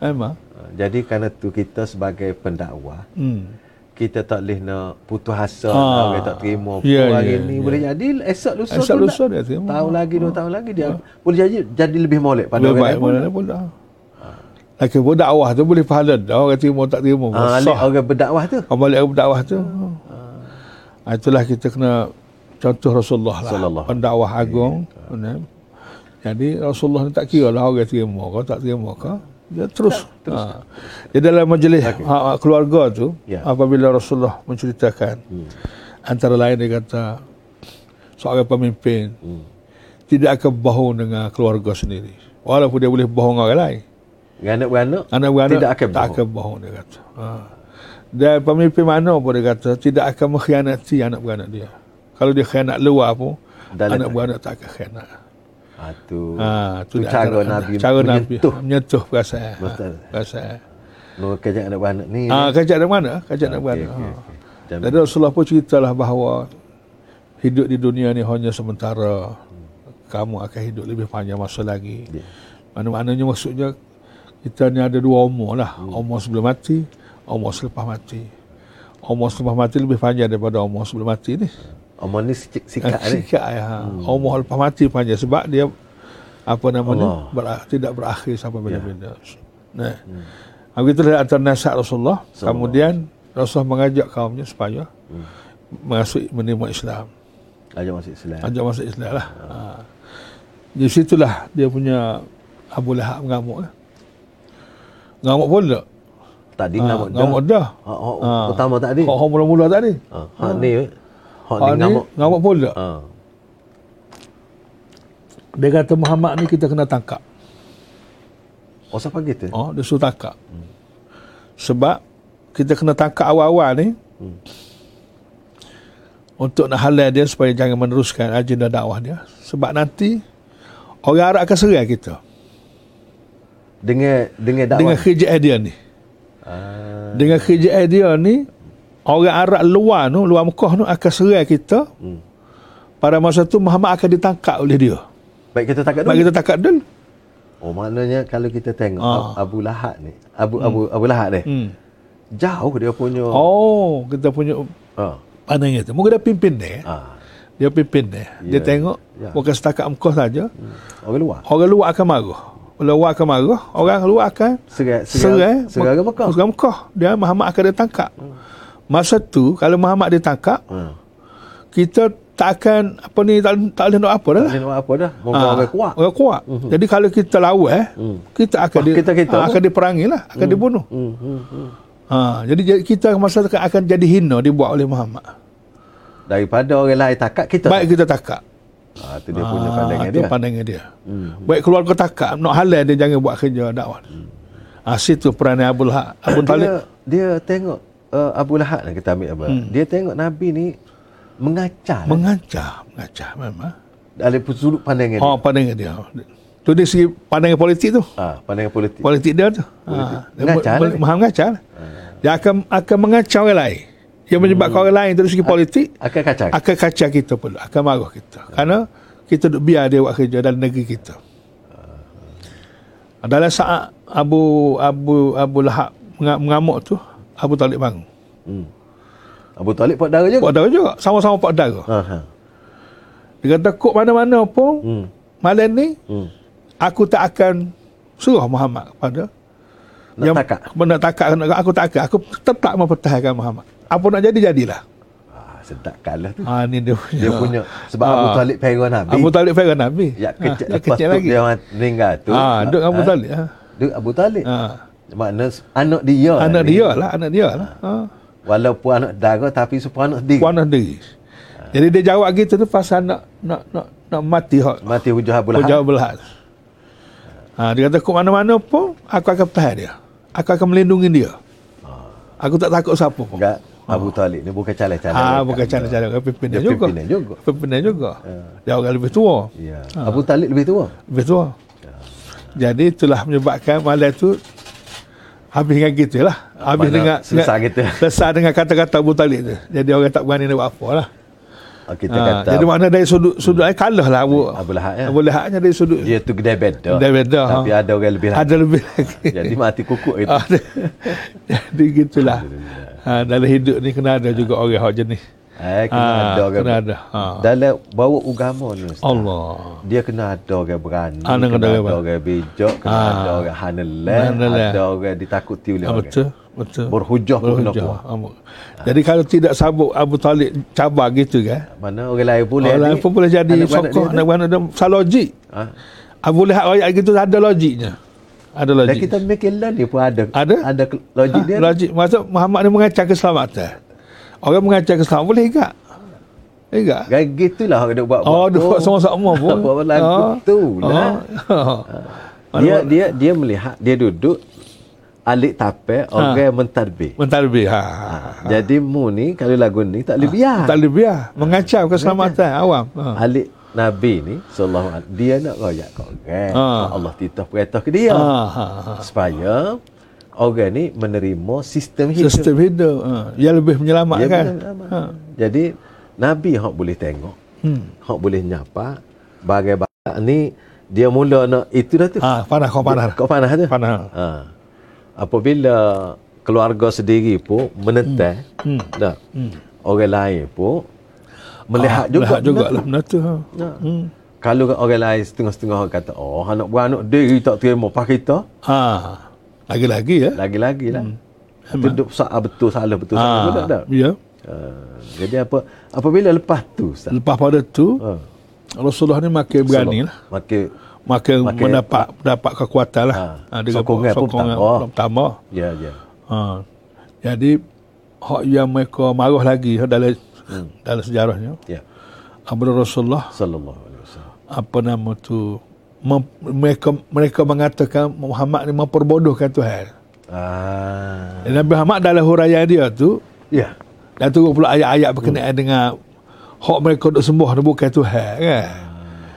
Memang. Ha, Jadi kerana tu kita sebagai pendakwah, Hmm. kita tak boleh nak putus asa Ah. orang tak terima Ya, yeah, hari ya, ni ya. boleh jadi esok lusa Esok tu lusa dia terima. tahun lagi dua tahun lagi dia boleh jadi jadi lebih molek pada Lebih orang baik lain pun. Mana pun dah. Lagi pun dakwah tu boleh pahala dah. Orang terima tak terima. Ah, alik Sah. orang berdakwah tu Kau balik ke dakwah tu. Ah. Itulah kita kena contoh Rasulullah lah. Pendakwah agung. Benar. Jadi Rasulullah ni tak kira lah orang terima kau tak terima kau. Dia terus. Ha. Dia dalam majlis ha, keluarga tu Ya. apabila Rasulullah menceritakan antara lain dia kata seorang pemimpin Hmm. tidak akan bohong dengan keluarga sendiri. Walaupun dia boleh bohong orang lain. Beranak-beranak Anak beranak tidak akan tak bohong. akan bohong dia kata. Ha. Dan pemimpin mana pun dia kata tidak akan mengkhianati anak beranak dia. Kalau dia khianat luar pun Dalam- anak beranak tak akan khianat. ha, tu, Ha, tu dia cara akan- Nabi cara Nabi menyentuh menyentuh perasaan. Betul. Ha, perasaan. no, kejap anak beranak ni Ah, kajak mana? Kajak Okey, mana? okey, Ha. okey. Dan- Jadi Rasulullah pun ceritalah bahawa hidup di dunia ni hanya sementara. Kamu akan hidup lebih panjang masa lagi. Ya. Mana-mananya maksudnya kita ni ada dua umur lah. Hmm. Umur sebelum mati, umur selepas mati. Umur selepas mati lebih panjang daripada umur sebelum mati ni. Omong ni sikit sikat ni Sikat ya. Umur lepas mati panjang sebab dia apa namanya Allah. berak, tidak berakhir sampai bila-bila. Nah. Hmm. Begitulah antara nasihat Rasulullah. Kemudian Rasulullah mengajak kaumnya supaya masuk menerima Islam. ajak masuk Islam Ajak masuk Islam lah. Ha. Di situlah dia punya Abu Lahab mengamuk. lah. Ngamuk pun tak? tadi Ha, ngamuk dah ngamuk dah. ha, ha, Ha. pertama tadi Hak hak mula-mula tadi. ha, ha, ni ha, Hak ni ngamuk ngamuk pun tak? ha. Dia kata Muhammad ni kita kena tangkap. oh siapa gitu Oh, dia suruh tangkap. Sebab kita kena tangkap awal-awal ni untuk nak halal dia supaya jangan meneruskan agenda dakwah dia. Sebab nanti orang Arab akan serang kita dengan dengan dakwah dengan kerja dia ni. ah, Dengan kerja dia ni orang Arab luar tu, luar Mekah tu akan serang kita. hmm. Pada masa tu Muhammad akan ditangkap oleh dia. baik kita Sebab dulu kita tangkap dulu. oh maknanya kalau kita tengok Ah. Abu Lahab ni Abu Abu Abu Lahab ni Hmm. jauh dia punya Oh, kita punya ha. pandang itu. Mungkin dia pimpin dia. Ah. Dia pimpin dia. Dia Ya, tengok ya. bukan setakat Mekah saja. orang luar Orang luar akan marah. Luar akan marah, orang luar akan serai serai. serai orang Mekah Serai Mekah. Dia Muhammad akan ditangkap. Masa tu kalau Muhammad ditangkap, ha. kita tak akan apa ni tak, tak boleh nak apa dah. lah. Dia nak apa dah Ah, orang kuat Orang kuat. Jadi kalau kita lawan, eh, Hmm. kita akan Ah, di, kita- kita apa? akan diperangi lah, akan dibunuh. hmm, hmm, hmm. Ha, jadi kita masa tu akan jadi hina dibuat oleh Muhammad. daripada orang lain takat kita Baik kita takap. Ah, tu dia punya pandangan Ah, dia Itu pandangan dia. hmm. Baik keluarga takap, nak halal dia jangan buat kerja dakwah. Ah, situ peranan Abu Lahab. Abu dia, Talib. dia tengok uh, Abu Lahab lah kita ambil apa Hmm. dia tengok Nabi ni mengacar lah. Mengancam, mengancam memang. dari sudut pandangan dia Oh, pandangan dia. Tu dari segi pandangan politik tu. ah, pandangan politik Politik dia tu. Ha, dia Mengancam boleh- lah. Maha mengancam lah. Dia akan akan mengacau orang lain. Yang menyebabkan orang lain dari segi politik akan kacau akan kacau kita pula, akan marah kita. Kerana kita duk biar dia buat kerja dalam negeri kita. Dalam saat Abu Abu Abu Lahab menga- mengamuk tu, Abu Talib bangun. hmm. Abu Talib buat darah juga Pak Dara juga, sama-sama Pak Dara. ha, ha. Dia kata, kok mana-mana pun, Hmm. malam ni, Hmm. aku tak akan suruh Muhammad kepada Nak takak? Nak takak, aku tak akan. Aku tetap mempertahankan Muhammad. Apa nak jadi, jadilah. ah, sedap kalah tu Ha, ni dia punya. dia punya sebab Abu Ah. Talib perang Nabi Abu Talib Farah Nabi. ya Ha, kecil yang lepas kecil tu lagi. dia meninggal tu Ha, duduk Abu Talib. Ha. duduk Abu Talib Ha. makna anak dia Anak ni. dia lah, anak dia lah. Ha. walaupun anak darah tapi supaya anak sendiri Puan sendiri. Jadi dia jawab gitu tu pasal nak nak nak nak mati hak. mati hujah Abu Lahab jawab belah. Ha, dia kata, ke mana-mana pun, aku akan tahan dia. Aku akan melindungi dia. Aku tak takut siapa pun. Enggak. Abu Talib ni bukan calon-calon. Ha, dekat. bukan cara-cara kan pimpinan Dia juga. pimpinan juga. Pimpinan juga. Dia orang lebih tua. Ya. Abu Talib lebih tua. Lebih tua. Jadi itulah menyebabkan malam tu habis dengan kita lah. Habis Mana dengan selesai dengan- kita. [laughs] Selesai dengan kata-kata Abu Talib tu. Jadi orang tak berani nak buat apa lah. Kita Ha, kata jadi makna dari sudut sudut hmm. kalah lah Abu. Abu Lahab ya. Abu Lahabnya dari sudut dia tu kedai beda. Kedai beda, Tapi ha. ada orang lebih lagi. ada lebih lagi. Jadi mati kukuk itu. [laughs] Ada. Jadi gitulah. Ha, dalam hidup ni kena ada juga orang hak jenis. Eh, kena Ah, ada orang. kena ada. Ha. Dalam bawa agama ni Ustaz. Allah. Dia kena ada orang berani, Ah, kena kena ada ada orang, orang. bijak, kena Ah. ada orang Haneleh. ada orang ditakuti oleh Ha, orang. betul. Betul. Berhujah pun kena Berhujah. kuat. Ha, Jadi kalau tidak sabuk Abu Talib cabar gitu kan. Mana orang lain boleh Orang lain pun boleh jadi anak-anak sokong dia beranak dia salah logik. Ha? Abu Lahab ayat gitu ada. Ada Dan logik. kita mikir lah ni pun ada. Ada? Ada ke- logik dia. Ha, logik. Maksud Muhammad ni mengancam keselamatan. Orang mengancam keselamatan boleh enggak? Enggak. Kayak gitulah orang dia buat. Oh, dia buat sama-sama [laughs] pun. Buat lagu Ah. tu lah. Oh. [laughs] Dia dia dia melihat dia duduk alik tape orang yang mentadbir. Mentarbih. Ha. Jadi mu ni kalau lagu ni tak boleh biar. Tak boleh biar. Mengancam keselamatan awam. Ha. Alik Nabi ni sallallahu alaihi dia nak royak ke orang. Ah. Allah titah perintah ke dia. Ha, ha, ha. Supaya orang ni menerima sistem hidup. Sistem hidup. Ha. Yang lebih menyelamatkan. Ya, betul, Ha. Jadi Nabi hak boleh tengok. Hmm. Hak boleh nyapa. Bagai-bagai ni dia mula nak itu dah tu. Ha, panah kau panah. Kau panah tu? Panah. Ha. Apabila keluarga sendiri pun menentang, Hmm. dah. Orang lain pun melihat Ah, juga. Melihat juga lah benda tu. Ha. Ha. Hmm. Kalau orang lain setengah-setengah kata, oh anak beranak diri tak terima pak kita, Ha. Lagi-lagi ya. lagi-lagi lah. Hmm. Itu salah betul salah betul salah betul tak? Ya. Uh, jadi apa apabila lepas tu Ustaz? Lepas pada tu Ha. Rasulullah ni makin berani lah. Makin Makin, Makin- mendapat mendapat kekuatan lah. Ha. dengan Sokongan pun sokongan tambah. pun tambah. ya ya. Ha. Jadi hak yang mereka marah lagi ha, dalam Hmm. dalam sejarahnya Ya. apabila Rasulullah Sallallahu alaihi wasallam. apa nama tu mem, mereka mereka mengatakan Muhammad ni memperbodohkan Tuhan. Ah. Dan Nabi Muhammad dalam huraian dia tu Ya. dan turun pula ayat-ayat berkenaan dengan hak mereka duk sembah ni bukan Tuhan kan.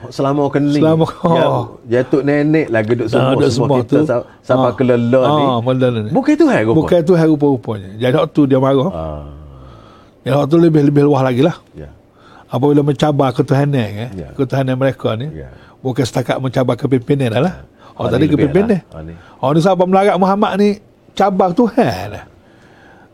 Selama kening. Selama- ya, jatuh nenek lagi duduk Ah, semua duk semua sembah kita tu. sa- sampai Ah. kelelor ni. Ah, melala ni. Bukan itu hai Bukan Tuhan rupa-rupanya. Jadi hak tu dia marah. Ah. Yang hak tu lebih-lebih luah lagi lah. Ya. Apabila mencabar ketuhanan kan. Ya. Ketuhanan mereka ni. Ya. Bukan setakat mencabar kepimpinan lah. Hak Ah, tadi lebih kepimpinan. lah. Ah, ni. Sahabat melarat Muhammad ni cabar Tuhan lah.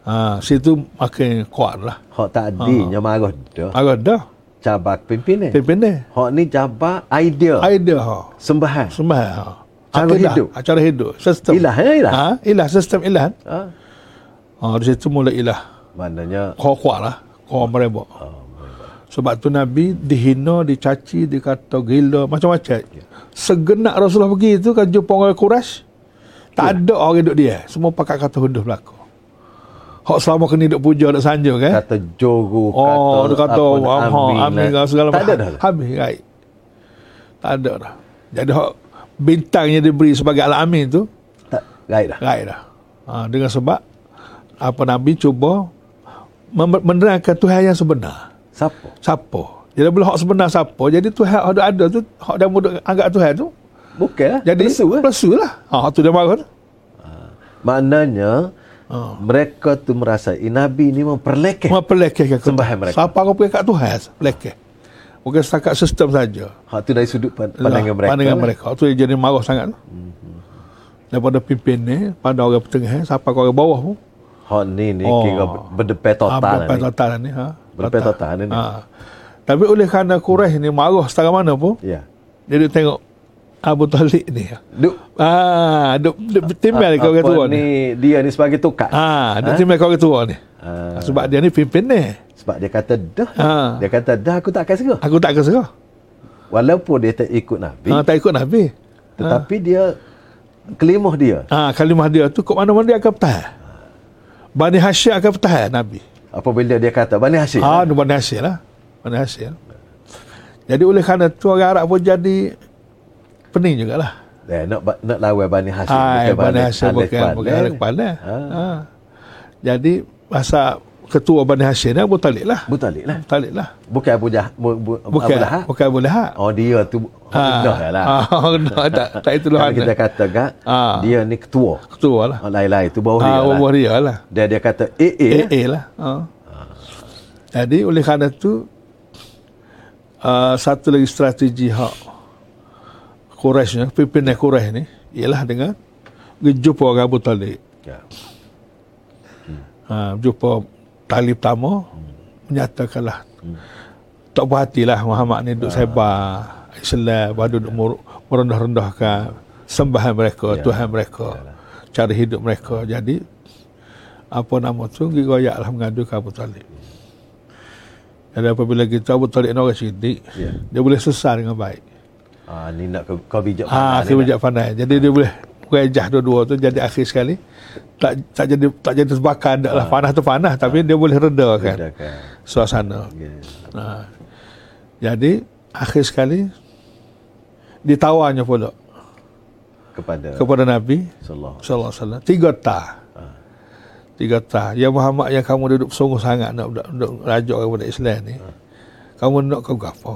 Ha, situ makin kuat lah. Hak tadi nya marah dah. Agak dah. Cabar pimpinan. Pimpinan. Hak ni cabar idea. Idea ha. Sembahan. Sembah ha. Cara Akidah. hidup. Ha, Cara hidup. Sistem. Ilah ya ilah. Ha, ilah. Sistem ilah. Ah. Ha, di situ mula ilah. Maknanya Kau kuat lah. Kau mereka. ah, Sebab tu Nabi dihina, dicaci, dikata gila, macam-macam. Ya. Segenak Rasulullah pergi tu kan jumpa orang. Tak ada orang duduk dia. Semua pakai kata hunduh belaka. Hak selama kena duduk puja, duduk sanja kan. kata joru, Oh, dia kata apa, oh, amin, amin lah. segala Tak ada dah. Habis, right. Tak ada dah. Jadi hak bintangnya diberi sebagai al-amin tu, Tak, right dah. right dah. Ha, dengan sebab apa Nabi cuba menerangkan Tuhan yang sebenar. Siapa? Siapa? Jadi bila hak sebenar siapa, jadi Tuhan ada ada tu, hak dia mudah anggap Tuhan tu, Bukan lah. jadi Lesu lah. lesu lah. Ha, hak tu dia marah tu. Maknanya Ha. mereka tu merasai Nabi ni memperlekeh Mempelekehkan Sembahan mereka. Siapa kau pergi kat Tuhan, pelekeh. Bukan setakat sistem saja. Hak tu dari sudut pan- pandangan Lah, mereka. Pandangan lah. mereka. Tu jadi marah sangat. Daripada pimpin ni, pada orang pertengahan, sampai ke orang bawah pun. Hak ni ni Oh. kira berdepan total Ah, lah berdepan ni. total ni. Ha. Berdepan total ni. Ha. Tapi oleh kerana Quraisy ni marah setara mana pun, Ya. dia duk tengok Abu Talib ni. Duk Ah, duk, duk timbal kau orang tua ni. ni dia ni sebagai tukar. Ah, duk Ha? timbal kau orang tua ni. Ah. Sebab dia ni pimpin ni. Sebab dia kata dah. Ha. Dia kata dah aku tak akan serah. Aku tak keserah. Walaupun dia tak ikut Nabi, Ha, tak ikut Nabi. tetapi dia kelimah dia. Ah, kalimah dia tu kat mana-mana dia akan bertahan. Bani Hashim akan bertahan Nabi. Apabila dia kata Bani Hashim. Ah, ha, Bani Hashim lah. Bani Hashim. Jadi oleh kerana tu orang Arab pun jadi pening jugalah. Eh, nak nak lawan Bani Hashim Ah, Bani Bani Hashim bukan bukan. Alif Fadl. Ha. Ha. Jadi masa ketua Bani Hashim ni Abu Talib lah. Abu Talib lah. Abu Talib lah. Bukan Abu Jah bu, bu, Bukan Abu Lahab. bukan Abu Lahab. Oh dia tu rendah lah. Ah, [laughs] rendah tak tak itu lah. kita kata kan, Ah. dia ni ketua. Ketua lah. Oh, lain-lain tu bawah dia Ah, lah. bawah dia lah. Dia dia kata AA. AA lah. Ha. Jadi oleh kerana tu uh, satu lagi strategi hak Quraisy ni, pimpinan Quraisy ni ialah dengan jumpa orang Abu Talib. Ya. Ha, jumpa tali pertama menyatakanlah tak puas hatilah Muhammad ni duduk sebar Islam baru duduk mer- merendah-rendahkan sembahan mereka, Ya. Tuhan mereka, cara hidup mereka. Jadi apa nama tu pergi royak lah mengadu ke Abu Talib. Jadi apabila kita Abu Talib ni orang sidik, Ya. dia boleh sesar dengan baik. Ah, ni nak kau, bijak Ah, pandai ni bijak pandai. Jadi dia boleh rejah dua-dua tu jadi akhir sekali tak tak jadi tak jadi terbakar dak lah panah tu panah tapi dia boleh reda kan Bedakan. suasana. Ya. Ha. Jadi akhir sekali ditawarnya pula Kepada kepada Nabi Sallallahu alaihi wasallam tiga tah. Tiga tah. Ya Muhammad yang kamu duduk sungguh sangat nak nak, nak rajuk kepada Islam ni. Kamu nak ke apa?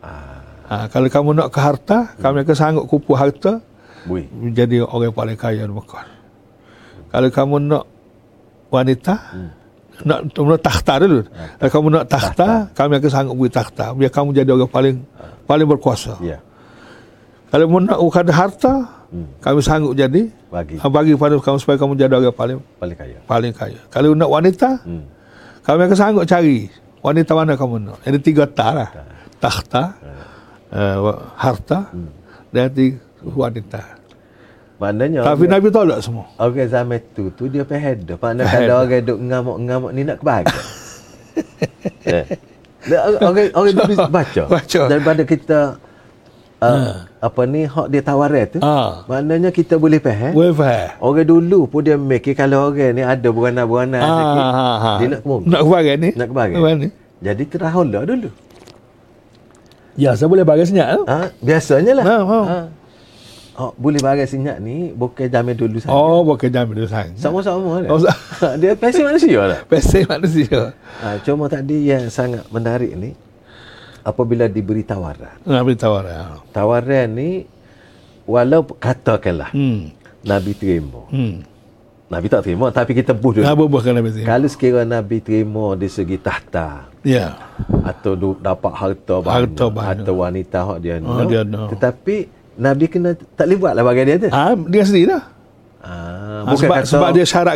Ah, Ha, kalau kamu nak ke harta, kami akan sanggup kupu harta bui. menjadi orang paling kaya di Mekah. Kalau kamu nak wanita, nak, nak takhta dulu. Kalau kamu nak takhta, kami akan sanggup beri takhta. Biar kamu jadi orang paling paling berkuasa. Ya. Kalau kamu nak bukan harta, kami sanggup jadi Bagi ah, bagi pada kamu supaya kamu jadi orang paling paling kaya. paling kaya. Kalau nak wanita, Hmm. kami akan sanggup cari wanita mana kamu nak. Ada tiga tak lah. Takhta, uh, harta, dan tiga wanita. Maknanya Tapi orang, Nabi tolak semua. orang zaman tu tu dia pehada. Makna kalau orang duk ngamuk-ngamuk ni nak kebahagia. [laughs] eh. Dia Orang orang orang duk baca. Baca. Daripada kita uh, apa ni hak dia tawaran tu. Ah. Maknanya kita boleh faham. Boleh faham. Orang dulu pun dia mikir kalau orang ni ada beranak-beranak Ah, sikit, ah, ah. dia nak kemung. Nak kebahagiaan ni? Nak kebahagiaan. Kebahagiaan ni? Jadi terahulah dulu. Ya, saya boleh bagi senyap tu. Ha, biasanya lah. Ha, ha. Ha. Oh, boleh bagai senyap ni bukan zaman dulu saja. Oh, bukan jam dulu sang. Sama-sama lah. Oh, sa- dia pasti manusia lah. Pesen manusia. Ha, cuma tadi yang sangat menarik ni apabila diberi tawaran. Nak beritahu orang. Tawaran ni walau katakanlah Hmm. Nabi terima. Hmm. Nabi tak terima tapi kita buh dulu. Apa buahkan Nabi tu? Kalau sekiranya Nabi terima dari segi tahta Ya. atau du, dapat harta banyak, Harta banyak. atau wanita hak dia Oh, nak. dia nak. Tetapi Nabi kena tak boleh buat lah bagi dia tu. Ah, dia sendiri lah. Ah, Ha, sebab, sebab dia syarat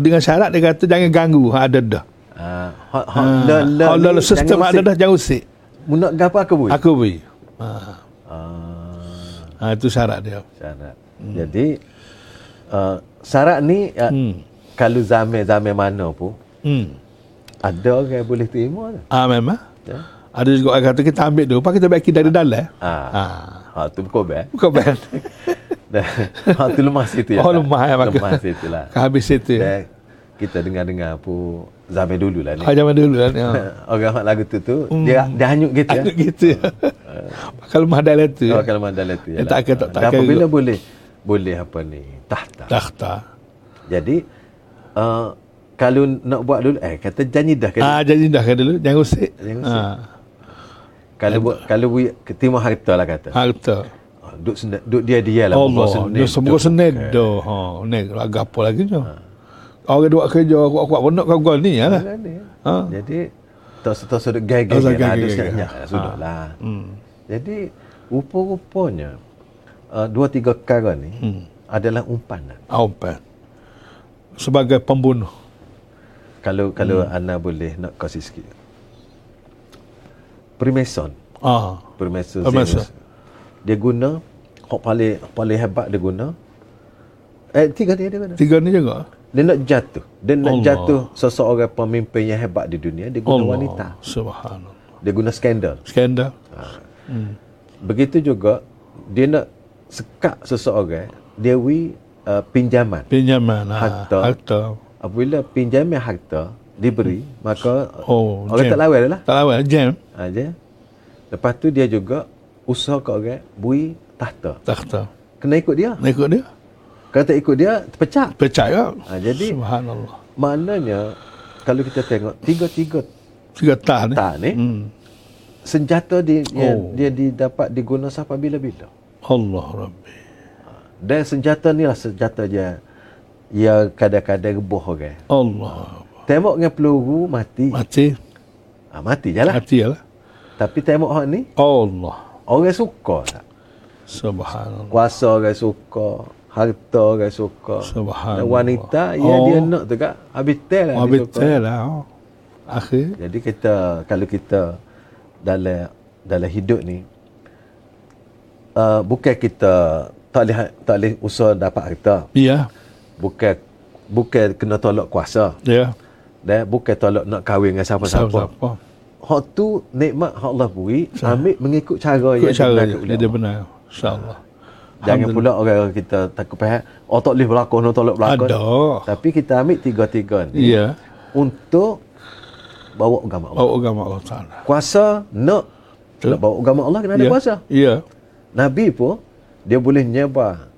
dengan syarat dia kata jangan ganggu ha, ada dah. ah, Ha, la oh, ni la, sistem ada dah jangan usik. Mu nak gapo aku boleh. Aku beri. Ha. Ah, ha, itu syarat dia. syarat. Jadi uh, syarat ni uh, Hmm. kalau zaman-zaman mana pun Hmm. ada orang yang boleh terima. Ah memang. Ya. Ada juga orang kata kita ambil dulu, pak kita baiki dari dalam. Ah. Ha. Ha tu bukan bad. Bukan band. [laughs] ha tu lemah situ ya. Oh, lemah ya, maka. Lemah situ lah. Habis itu. Dan kita dengar-dengar pun zaman dulu lah ni. Ah, zaman dulu kan. Ya. [laughs] Orang hak lagu tu tu dia dia hanyut gitu ya. Ada gitu. Kalau mah dalam tu. Oh, ya. kalau mandala tu ya. Tak akan- tak- tak Dan akan apabila boleh boleh apa ni tahta. Takhta. Jadi uh, kalau nak buat dulu eh kata janji dah kan. Ah, jadi dah kan dulu. Jangan usik. Jangan usik. Ah, Kalau buat kalau buat terima harta lah kata. harta. Ah, Duk senda, duk dia dia lah Allah, dia semua sened dah. Ha, ni lagu apa lagi tu? Orang dua kerja kuat-kuat pun nak kau ni ya lah. Ha. Jadi tos-tos sudah gay-gay Oh, lah, ada Ha. sudahlah. Hmm. Jadi rupa-rupanya uh, dua tiga perkara ni Hmm. adalah umpanan. Aupan. Sebagai pembunuh. Kalau kalau ana boleh nak kasih sikit. Primason, Ah. Primason. Dia guna hak paling paling hebat dia guna. Eh tiga ni dia guna. Tiga ni juga. Dia nak jatuh. Dia nak Allah. jatuh seseorang pemimpin yang hebat di dunia dia guna Allah. wanita. Subhanallah. Dia guna skandal. Skandal. Begitu juga dia nak sekat seseorang dia wi uh, pinjaman. Pinjaman. Ah, Harta. Harta. Apabila pinjaman harta diberi, maka Oh, orang jam. tak lawan lah. Tak lawan. Jam. Aja. Lepas tu dia juga usaha ke orang beri tahta. Takhta. kena ikut dia. Nak ikut dia. Kalau tak ikut dia, terpecah. Percaya. Ha, jadi, Subhanallah. maknanya, kalau kita tengok, tiga-tiga Tiga tah ni. tak ni, Hmm. senjata dia, dia, Oh. dia didapat digunakan sampai bila-bila. Allah Rabbi. Dan senjata ni lah senjata dia yang kadang-kadang rebuh orang. Allah. Tembak dengan peluru, mati. Mati. Ha, mati je lah. Mati lah. Tapi tembak hak ni, Allah. orang suka tak? Subhanallah. Kuasa orang suka, harta orang suka. Subhanallah. Dan wanita, ya Oh. dia nak tu kak. Habis tel lah. Suka. betul lah. oh. Akhir. Jadi kita, kalau kita dalam dalam hidup ni, uh, bukan kita tak boleh, tak boleh usaha dapat harta. Ya. Bukan bukan kena tolak kuasa. Ya. Dan bukan tolak nak kahwin dengan siapa-siapa. Hak tu nikmat hak Allah beri, ambil mengikut cara Ikut yang cara dibenarkan dia. Dia, benar. InsyaAllah. Jangan pula orang kita takut faham, oh tak boleh berlakon, oh tak boleh berlakon. Ada. Tapi kita ambil tiga-tiga ni Ya. untuk bawa agama Allah. Bawa agama Allah Ta'ala. Kuasa nak nak bawa agama Allah kena ada Ya. kuasa. Ya. Nabi pun dia boleh nyebar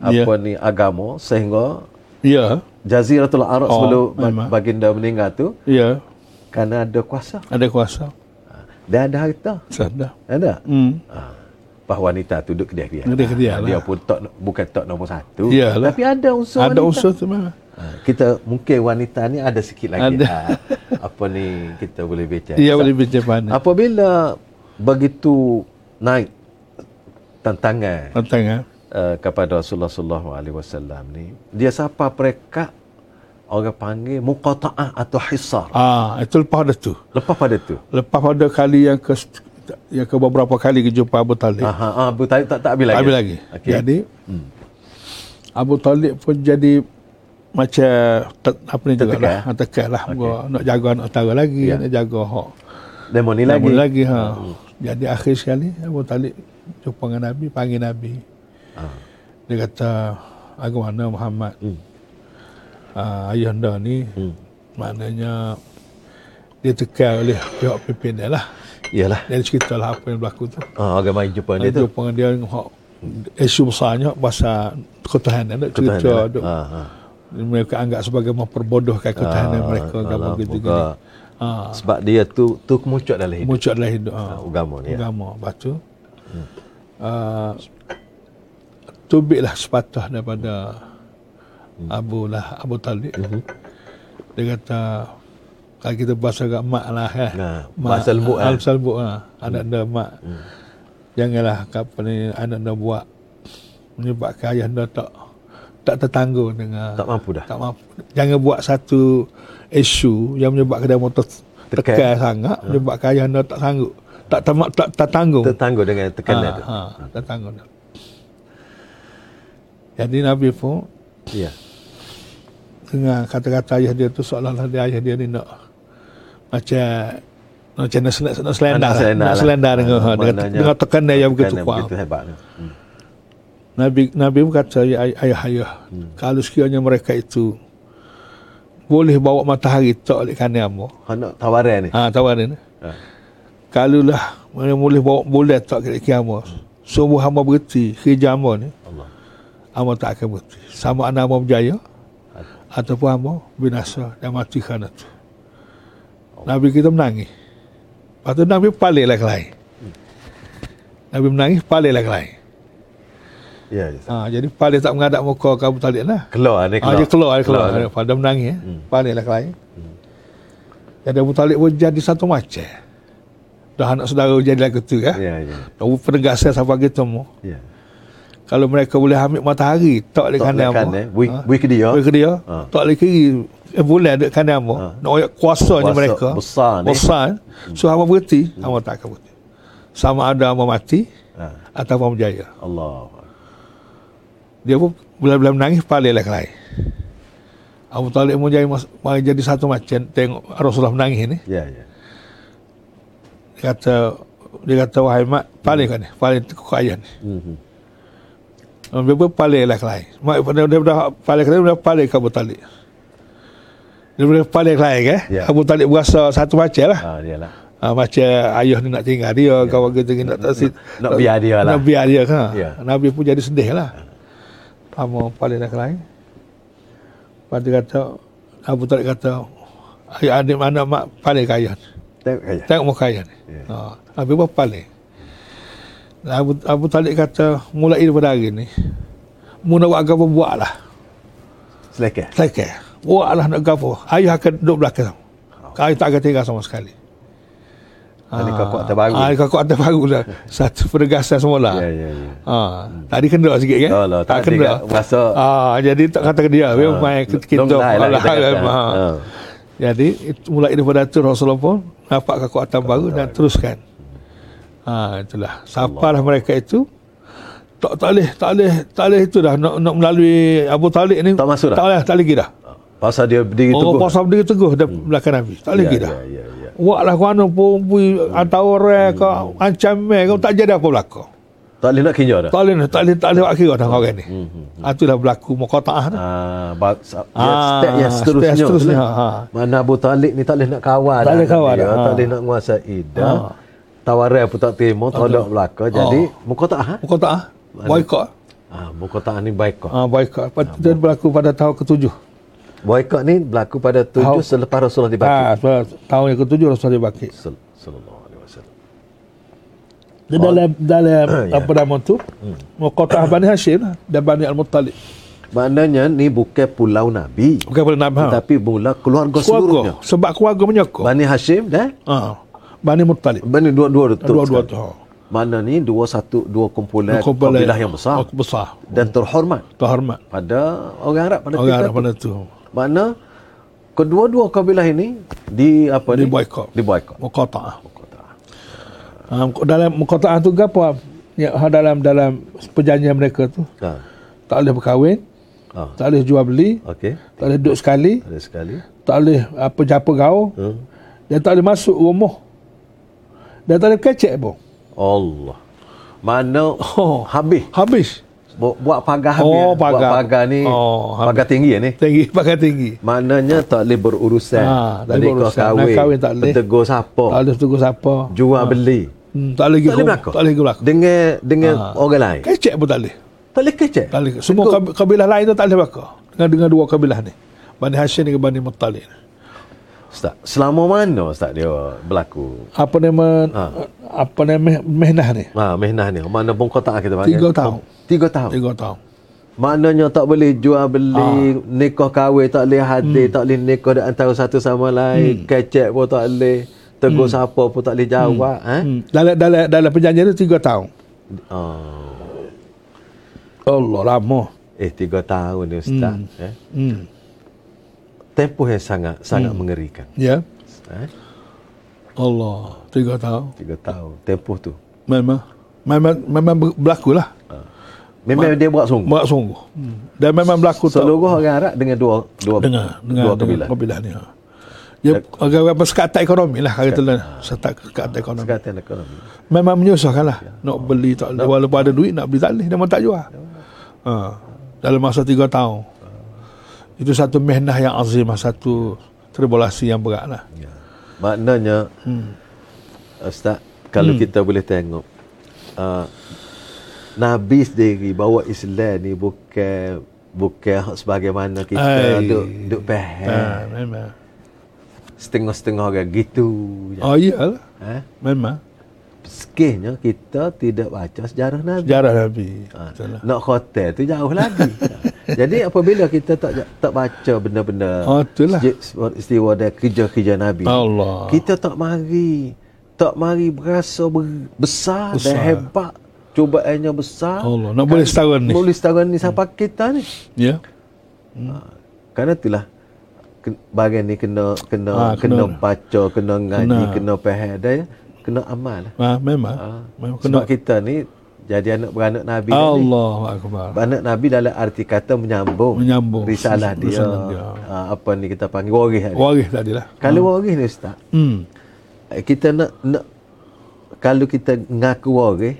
apa ni agama sehingga Ya. Jaziratul Arab Oh, sebelum memang. ba- baginda meninggal tu Ya. kerana ada kuasa Ada kuasa. dan ada harta. Sudah. Ada? Hmm. Ha. Bah wanita tu duduk kedai dia. Kedai dia lah. Dia pun tak bukan tak nombor satu. Iyalah. Tapi ada unsur Ada wanita. unsur tu memang. Ha, kita mungkin wanita ni ada sikit lagi. Ada. Ha, apa ni kita boleh bincang. Dia boleh bincang pandai. Apabila begitu naik tantangan Tentang ha? Uh, kepada Rasulullah sallallahu alaihi wasallam ni, dia siapa mereka orang panggil muqata'ah atau hisar. Ah, itu lepas dah tu. Lepas pada tu. Lepas pada kali yang ke yang ke beberapa kali ke jumpa Abu Talib. Aha, ah, Abu Talib tak tak habis lagi. Habis lagi. Okey. Jadi Hmm. Abu Talib pun jadi macam te- apa ni juga lah. Ha, tekan lah. Okay. Nak jaga anak tara lagi. Ya. Nak jaga hak. Demo ni Lagi. lagi. lagi ha. Jadi akhir sekali Abu Talib jumpa dengan Nabi, panggil Nabi. Ah. Dia kata, aku mana Muhammad? Hmm. Uh, ayah anda ni Hmm. maknanya dia tekan oleh pihak pimpinan lah. Iyalah. Dia cerita lah apa yang berlaku tu. Ah, orang main jumpa Dia dia tu. jumpa dia dengan hak isu besarnya pasal ketahanan. Dia cerita duk, Ah, ah. mereka anggap sebagai memperbodohkan ketahanan Ah, mereka agama gitu gini. Ha, Sebab dia tu tu kemuncak dalam hidup. muncul dalam hidup. Ha, Ah, agama ni. Ya. agama. Lepas tu, uh, tubiklah sepatah daripada Hmm. Abu lah Abu Talib. Mhm. Dia kata kalau kita bahasa agak mak lah kan. Nah, bahasa lembut lah. Bahasa lembut lah. Anak anda mak. Hmm. Janganlah apa ni anak anda buat menyebabkan ayah anda tak tak tertanggung dengan Tak mampu dah. tak mampu. Jangan buat satu isu yang menyebabkan dia motor Tekan. tekan sangat, menyebabkan ayah anda tak sanggup. Tak tak tak, tak tanggung. Tertangguh dengan tekanan ha, tu. ha, tak tanggung. Jadi Nabi pun Ya. dengan kata-kata ayah dia tu seolah-olah dia ayah dia ni nak macam macam nak, selendar, Nak selendar nak lah. selendar dengan, Ah, dengan, maknanya dengan tekanan yang begitu kuat. Begitu hebat. Hmm. Nabi Nabi pun kata ya ay- ayah-ayah Hmm. kalau sekiranya mereka itu boleh bawa matahari tak oleh kanan amo. Hak nak tawaran ni. Ha tawaran ni. Ha. Kalau lah mana boleh bawa boleh tak ke kiamat. Semua hamba berhenti kerja hamba ni, Allah. Hamba tak akan berhenti. Sama ada hamba berjaya ataupun hamba binasa dan mati kerana tu. Nabi kita menangis. Lepas tu Nabi paling lah lain. Nabi menangis paling lah lain. Ya, ya. Ha, jadi paling tak mengadap muka ke Abu Talib lah. Keluar ni Ah, keluar. dia keluar, dia keluar. Keluar. Pada menangis, eh. Hmm. paling lah lain. Jadi Abu Talib pun jadi satu macam. Dah anak saudara jadi lagu tu ya. Ya, ya. Dah penegasan sampai kita mu. Ya. Kalau mereka boleh ambil matahari, tak boleh Tak kanan boleh bui- bui ke dia. Bui ke dia. Ha. Tak boleh kiri. Eh, boleh ada kanan mu. Ha. Nak kuasanya Kuasa mereka. besar ni. Besar. So, hamba berhenti, hamba tak akan berhenti. Sama ada hamba mati, Ha. atau hamba berjaya. Allah. Dia pun bila-bila menangis paling lah lain. Abu Talib pun jadi, jadi satu macam tengok Rasulullah menangis ni. Ya, ya. Dia kata dia kata wahai mak paling kan ni, paling tekuk ayah ni. Mhm. Dia pun paling lah lain. Mak dia dia dah paling lain dia paling ke Abu Talib. Dia boleh paling lain kan. Ya. Abu Talib berasa satu macam lah. Ha, dia lah. Ha, macam ayah ni nak tinggal dia, kawan kita ni nak tak Nak biar dia lah. Nak biar dia kan. Ya. Nabi pun jadi sedih lah. Sama paling dah lain. Lepas tu kata, Abu Talib kata, ayah adik mana mak paling kaya ni. Tengok kaya. Tengok muka kaya ni. Ya. Ha. Habis apa paling? Abu, Abu Talib kata, mulai daripada hari ni, mu nak buat apa buatlah. Selekeh. Selekeh. Buatlah nak apa. Ayah akan duduk belakang. Ayah tak akan tinggal sama sekali. Ini kakak terbaru. Ah, kakak atas baru dah. [laughs] Satu penegasan semula. Ya, ya, ya. Ha, tadi kena sikit kan? Oh, lah, tak tak kena. ada, rasa- Ah, jadi tak kata ke dia, ha. main kita kita lah kita kata. ha. Ha. Jadi itu mulai daripada tu Rasulullah pun nampak kekuatan baru dan teruskan. Ha, itulah. Sampalah mereka itu tak tak boleh tak boleh tak boleh itu dah nak, nak melalui Abu Talib ni Tak masuk dah? tak boleh tak lagi dah Pasal dia berdiri oh teguh. pasal berdiri teguh dah belakang Nabi tak boleh Ya, lagi dah ya, ya, ya. Wak lah kuana pun pui hantar orang ke ancam meh kau tak jadi apa berlaku. Tak boleh nak kinja dah. Tak boleh tak boleh tak boleh buat kira dah orang ni. Hmm, hmm. Ha itulah berlaku muqataah dah. Ah, dia Ah, step yang seterusnya. step seterusnya, tu lah. ha. Mana Abu Talib ni tak boleh nak kawal. Tak dah boleh kawal dia, dah, Tak ha. boleh nak menguasai dah. Ha. Tawaran pun tak terima, tolak belaka. Jadi, muka tak ha? Muqataah boykot. Ah, muka tak ni kok. Ha boykot. Tu dia berlaku pada tahun ketujuh. Boykot ni berlaku pada tujuh Tahu. selepas Rasulullah. Ha, sebab tahun yang ketujuh Rasulullah dibakar. Sal- Sallallahu alaihi wasallam. Dia dalam dalam [coughs] Ya. apa nama tu? Muqataah [coughs] Bani Hashim lah, dan Bani Al-Muttalib. Maknanya ni bukan pulau Nabi. Bukan pada Nabi. Ha. Tetapi mula keluarga seluruhnya. Keluarga. Sebab keluarga menyokong. Bani Hashim dan Ha. Bani Muttalib. Bani dua-dua tu. Dua-dua sekali. tu. ha. Mana ni dua satu dua kumpulan Kumpulan- kabilah yang besar besar. dan terhormat Terhormat. pada orang Arab pada Orang Arab itu. pada tu. Mana kedua-dua kabilah ini di apa ni? Di boykot. Di boykot. Muqataah. Ha, dalam muqataah tu apa? Ya, ha, dalam dalam perjanjian mereka tu Ha. tak boleh berkahwin, Ha. tak boleh jual beli, Okey. tak boleh duduk sekali, Ada sekali. tak boleh apa japa gaul, Hmm. dan tak boleh masuk rumah. Dan tak boleh kecek pun. Allah. Mana Oh. habis Habis. Bu- buat pagar habis. Oh, Buat pagar. pagar ni Oh, habis. pagar tinggi ya ni. Tinggi, pakai tinggi. Maknanya tak boleh berurusan. Ha, tak boleh berurusan. kahwin. Nak kahwin tak boleh. Bertegur siapa. Tak boleh tunggu siapa. Jual beli. Hmm, tak boleh Tak pergi berlaku. Tak boleh berlaku. Dengan dengan Ha. orang lain. Kecek pun tak boleh. Tak boleh kecek. Tak boleh. Semua kab- kabilah lain tu tak boleh berlaku. Dengan, dengan dua kabilah ni. Bani Hashim dengan Bani Muttalib. Ustaz, selama mana Ustaz dia berlaku? Apa nama Ha. apa nama meh- mehnah ni? Ha, mehnah ni. Mana pun kotak kita panggil. Tiga tahun. Tiga tahun. Tiga tahun. Maknanya tak boleh jual beli, Ha. nikah kahwin tak boleh hadir, tak boleh nikah di antara satu sama lain, kecek pun tak boleh, tegur siapa pun tak boleh jawab. Eh? Hmm. Dalam dalam dalam perjanjian tu tiga tahun. Oh. Allah lama. Eh, tiga tahun ni Ustaz. Eh? Hmm. Tempoh yang sangat sangat mengerikan. Ya. Eh? Allah. Tiga tahun. Tiga tahun. Tempoh tu. Memang memang memang ber- berlaku lah. Memang dia buat sungguh. Buat sungguh. Hmm. Dan memang berlaku tak Seluruh orang Arab dengan dua dua dengan dengan dua kabilah. kabilah ni. Ha. Ya, agak apa sekatan ekonomi lah kata lah. Sekatan ekonomi. Sekatan ekonomi. Memang menyusahkan lah. Nak beli tak boleh. Walaupun ada duit nak beli tak boleh. Dia memang tak jual. Ha. Dalam masa tiga tahun. Itu satu mehnah yang azim. Satu tribulasi yang berat lah. Ya. Maknanya Hmm. Ustaz, kalau kita boleh tengok uh, Nabi sendiri bawa Islam ni bukan bukan sebagaimana kita Ai. duk duk Ha, memang. Setengah-setengah orang gitu. Oh iyalah. Ha? Memang. Sekiranya kita tidak baca sejarah Nabi. Sejarah Nabi. Ha, lah. nak hotel tu jauh lagi. [laughs] Jadi apabila kita tak tak baca benda-benda Oh, istiwa dan kerja-kerja Nabi. Allah. Kita tak mari tak mari berasa ber, besar, Besar. dan hebat. Cubaannya besar. Allah. Nak boleh setahun ni. Boleh setahun ni siapa kita ni. Ya. Kerana itulah bagian ni kena kena Ah, kena, kena- baca, kena ngaji, kena- kena faham dan kena amal. lah. Ha, memang. Ha. memang kena. Sebab kita ni jadi anak beranak Nabi dah ni. Allah Akbar. Anak Nabi dalam arti kata menyambung, Menyambung. risalah dia, Risalah dia. Ah, apa ni kita panggil waris. tadi. Waris tadi lah. Kalau waris ni Ustaz, Hmm. eh, kita nak nak kalau kita ngaku waris,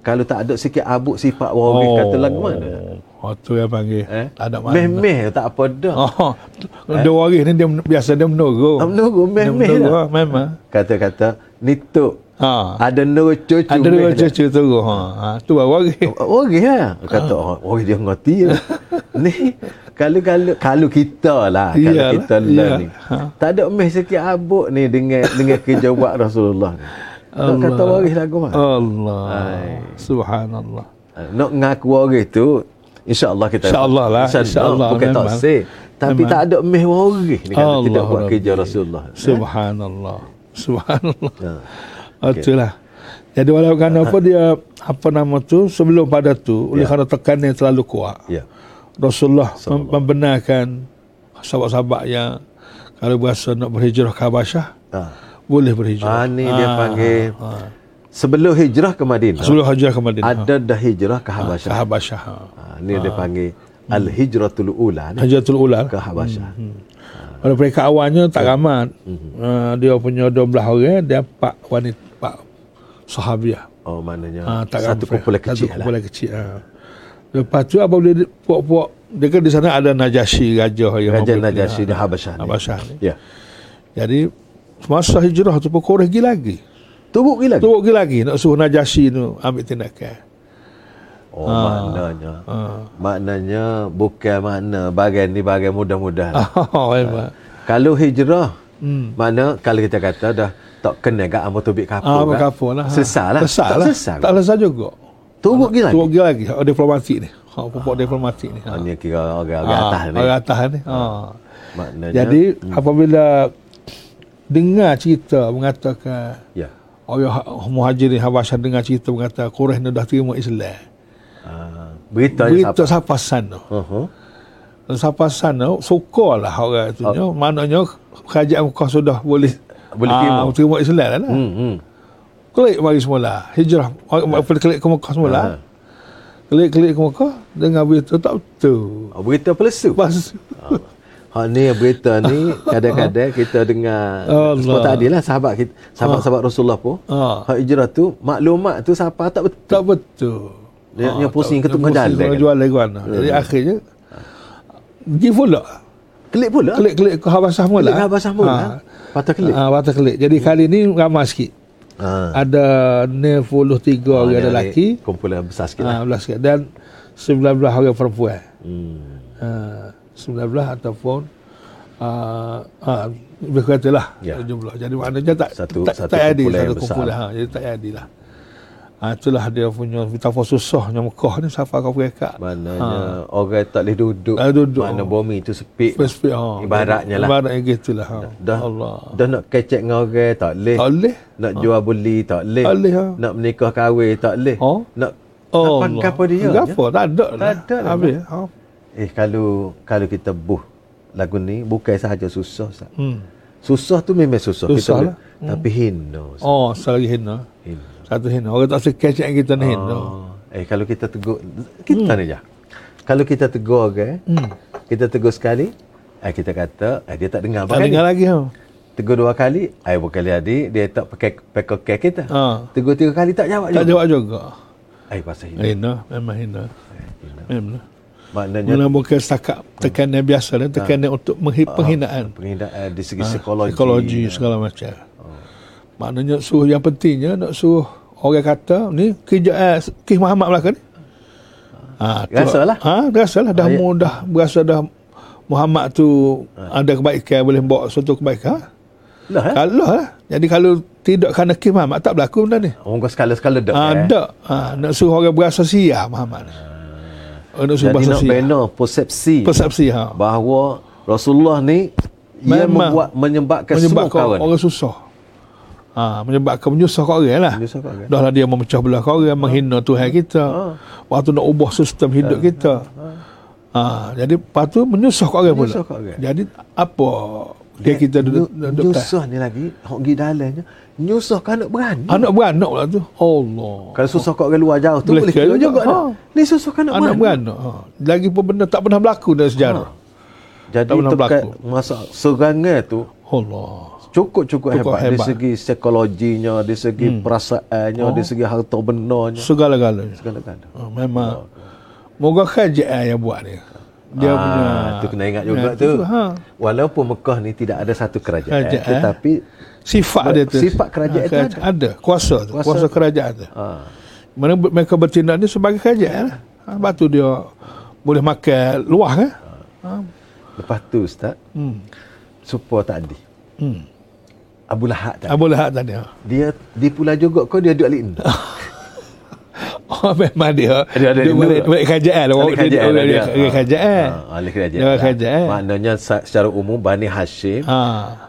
kalau tak ada sikit abuk sifat waris oh. kata lagu mana? Oh, tu yang panggil. Eh? Tak ada mana. Meh-meh tak apa dah. Oh. Oh, dia waris ni dia biasa dia menurut. Menurut meh-meh menurut, dah. ah, Memang. Kata-kata Ni tok. Ha. Ada dua cucu. Ada dua cucu tu. Ha. ha. Tu baru lagi. Okey lah. Kata, oh, oh dia ngerti lah. [laughs] ni, kalau kalau kalau kita lah, kalau Iyalah, kita lah ni. Ha. Tak ada meh sikit abuk ni dengan dengan kerja buat Rasulullah ni. Tak kata waris lagu mah. Allah. Hai. Subhanallah. Nak ngaku waris tu, insya-Allah kita InsyaAllah lah, insyaAllah, bukan tak say. Tapi Memang. tak ada meh waris ni kalau tidak Allah buat kerja Rasulullah. Subhanallah. [laughs] Subhanallah. Ha. Itulah. Jadi walau kerana apa dia apa nama tu sebelum pada tu oleh Ya. kerana tekanan yang terlalu kuat. Ya. Rasulullah mem- membenarkan sahabat-sahabat yang kalau berasa nak berhijrah ke Habasyah Ha. boleh berhijrah. Ah, ni dia Ah, panggil ah. sebelum hijrah ke Madinah. sebelum hijrah ke Madinah. ada dah hijrah ke ke Habasyah. Habasyah. Ha. Ha, ni dia panggil al-hijratul ula ni Hajjatul Ula. ke Habasyah. Pada mereka awalnya tak ramai. Mhm. Uh, dia punya 12 orang, dia empat wanita, empat sahabiah. Oh maknanya tak satu ramai. kumpulan kecil Satu lah. kumpulan kecil. Ha. Lepas tu apabila dia- puak-puak dia kan di sana ada Najasyi raja yang Raja Najasyi di Habasyah ni. Habasyah ni. Ya. Jadi masa hijrah tu pun Quraisy pergi lagi. Tubuk gila. Teruk pergi lagi nak suruh Najasyi tu ambil tindakan. Oh maknanya. Ha. Maknanya bukan makna bagian ni bagian mudah-mudah. [laughs] Oh, memang. Kalau hijrah Hmm. mana kalau kita kata dah tak kena kat ambo tubik kapur. Ah, kan? kapur lah. Selesai lah. Tak lah. selesai. Tak selesai juga. Gila. Teruk pergi lagi. Oh, diplomatik ni. Ha, pupuk diplomatik ni. Ha. Ha. Ni kira orang-orang Ah, atas ni. Orang atas ni. Ha. Maknanya Jadi apabila dengar cerita mengatakan ya. orang Ha- muhajirin Habasyah dengar cerita mengatakan Quraisy ni dah terima Islam. Berita Berita sampai sana. Uh-huh. Sampai sana sukarlah orang tu. Oh. Maknanya kerajaan Mekah sudah boleh Boleh terima. ah, terima Islam lah. Hmm, hmm. Klik mari semula. Hijrah. Apa klik ke Mekah semula. Ah. Klik-klik ke Mekah dengar berita tak betul. Oh, berita pelesu. Pas Ha ni berita ni kadang-kadang [laughs] kita dengar Allah. sebab tadi lah sahabat kita sahabat-sahabat Rasulullah pun hak hijrah tu maklumat tu siapa tak betul. tak betul. Dia, Ah, dia pusing tak- ke tengah dia pusing jalan. tengah kan. Jual lagi mana. Jadi akhirnya give pula. Klik pula. Klik-klik ke Habasah mula. Klik Habasah mula. Patah klik. Ah, patah klik. Jadi kali ni ramai sikit. Ha. Ada 93 orang ni lelaki, kumpulan besar sikit lah. ah, 11 sikit dan 19 orang perempuan. Hmm. Ah, 19 ataupun ah, ah, lebih kurang itulah Ya. jumlah. Jadi maknanya tak Satu- tak, satu tak kumpulan satu besar. kumpulan. Ha, jadi tak adil lah. Ha, itulah dia punya betapa susahnya Mekah ni sampai kau mereka. Maknanya orang tak boleh duduk. Boleh duduk. Mana bumi tu sepik. Spesifik ha. Ibaratnya lah. Ibaratnya gitulah. Ha. Dah, Allah. dah nak kecek dengan orang tak boleh. Tak boleh. Nak jual beli tak boleh. Tak boleh, ha. Nak menikah kahwin tak boleh. Oh. Nak Oh, apa apa dia? Apa? Tak ada lah. Tak ada lah. Habis. Ha. Eh kalau kalau kita buh lagu ni bukan sahaja susah Ustaz. Hmm. Susah tu memang susah. Susah kita boleh, lah. Tapi hina. Ustaz. Oh, sekali hina. Hina. Satu hina. Orang tak suka kecek kita ni hina. Oh. Eh kalau kita tegur kita ni je. Kalau kita tegur orang, Hmm. kita tegur sekali, eh kita kata eh dia tak dengar Tak dengar lagi. Ha. Tegur dua kali, eh bukan adik dia tak pakai pakai kek kita. Ha. Tegur tiga kali tak jawab Tak juga. jawab juga. Eh pasal hina. Hina. Memang hina. Memang. Maknanya Mana bukan setakat tekanan biasa dan tekanan untuk menghi- penghinaan. penghinaan dari segi Ah, psikologi. Psikologi segala macam. Maknanya suruh yang pentingnya nak suruh orang kata ni kerja eh, Kis Muhammad belakang ni. Ha, tu- Rasalah. Ha, rasalah dah Ah, ya. mudah berasa dah Muhammad tu ada kebaikan boleh bawa suatu kebaikan. Lah eh. Kalau lah. Jadi kalau tidak kerana Kis Muhammad tak berlaku benda ni. Orang kau skala-skala dak. Ha, eh. tak. Ha, nak suruh orang berasa sia Muhammad ni. Oh, nak suruh Jadi berasa nak bina persepsi Persepsi ha. bahawa Rasulullah ni ia Memang membuat menyebabkan, menyebabkan semua kawan. orang susah. Ha, menyebabkan menyusahkan orang lah. Orang. Dah lah dia memecah belah orang, menghina Tuhan kita. Ha. Waktu nak ubah sistem hidup kita. Ha, jadi lepas tu menyusahkan orang pula. Orang. Jadi apa dia kita duduk Nyu- duduk tak? Nyusah ni lagi, hok gi dalamnya. Nyusah kan nak berani. Anak beranak pula tu. Allah. Kalau susah kat orang luar jauh tu Boleh boleh kira juga. Ha. Ni susah kan nak Anak berani. beranak. Ha. Lagi pun benda tak pernah berlaku dalam sejarah. Jadi Tak pernah berlaku. masa serangan tu Allah. Cukup-cukup Cukup hebat. Dari hebat. segi psikologinya, dari segi perasaannya, dari segi harta benarnya. Segala-galanya. Segala-gala. Ha, memang. Moga kerajaan yang buat ni. Dia ah, punya. tu kena ingat juga tu. Ha. Walaupun Mekah ni tidak ada satu kerajaan, Kerajaan. tetapi Sifat dia tu. Sifat kerajaan Ah, tu ada. Ada. Kuasa tu. Kuasa Kuasa, kerajaan tu. Ha. Mana mereka bertindak ni sebagai kerajaan. Ha, lepas tu dia boleh makan luah kan? Ha. Lepas tu Ustaz, Hmm. supaya tak. Hmm. Abu Lahab tadi. Abu Lahab tadi. ha. Dia di pula juga kau dia duduk alik [laughs] ni. Oh, memang dia. Dia ada dia ilmu. balik, balik kerajaan lah. Ahli Dia- kerajaan dia- lah dia- dia. dia kerajaan. Ha, ahli kerajaan. Dia kerajaan. Maknanya secara umum Bani Hashim Ha.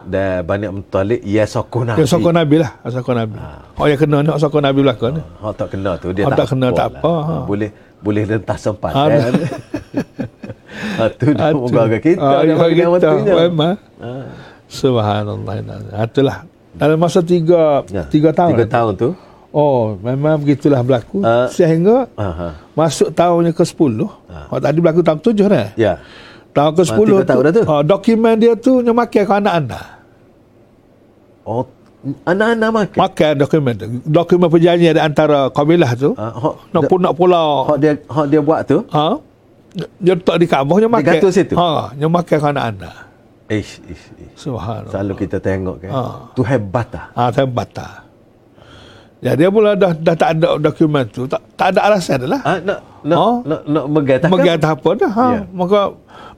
dan Bani Muttalib ya sokong Nabi. Dia sokong Nabi lah. Sokong Nabi. Oh, yang kena nak sokong Nabi belakang ni. Ha, tak kena tu dia Oh, tak, tak kena, tak apa, lah. ha. Boleh boleh rentas sempat Ha, kan. ha, tu dia Atu. moga kita Ah, dia ya, kita. waktunya. Memang. Ha. Subhanallah. Ha, itulah. Dalam masa tiga, Ya, tiga tahun. Tiga tahun tu. Oh, memang begitulah berlaku. Ah. Sehingga ha. masuk tahunnya ke-10. Oh, tadi berlaku tahun ke-7 dah. Ya. Tahun ke-10 Ah, tiga tahun dah tu. Oh, dokumen dia tu yang makan ke anak-anak. Oh, anak-anak makan. Makan dokumen tu. Dokumen perjanjian di antara kabilah tu. Ha, hok, nak pun nak pulau. hok dia hok dia buat tu. Ha? Dia letak di Kaabah yang makan. gantung situ? Ha, yang makan ke anak-anak. Ish, ish, ish. Subhanallah. Selalu kita tengok kan. Ha. Tu hebat ah. Ha, batal. Ya, dia pula dah, dah tak ada dokumen tu. Tak, tak ada alasan dah lah. Ah, nak nak Oh. nak nak tak Bagi atas apa dah. Ha. Ya. Maka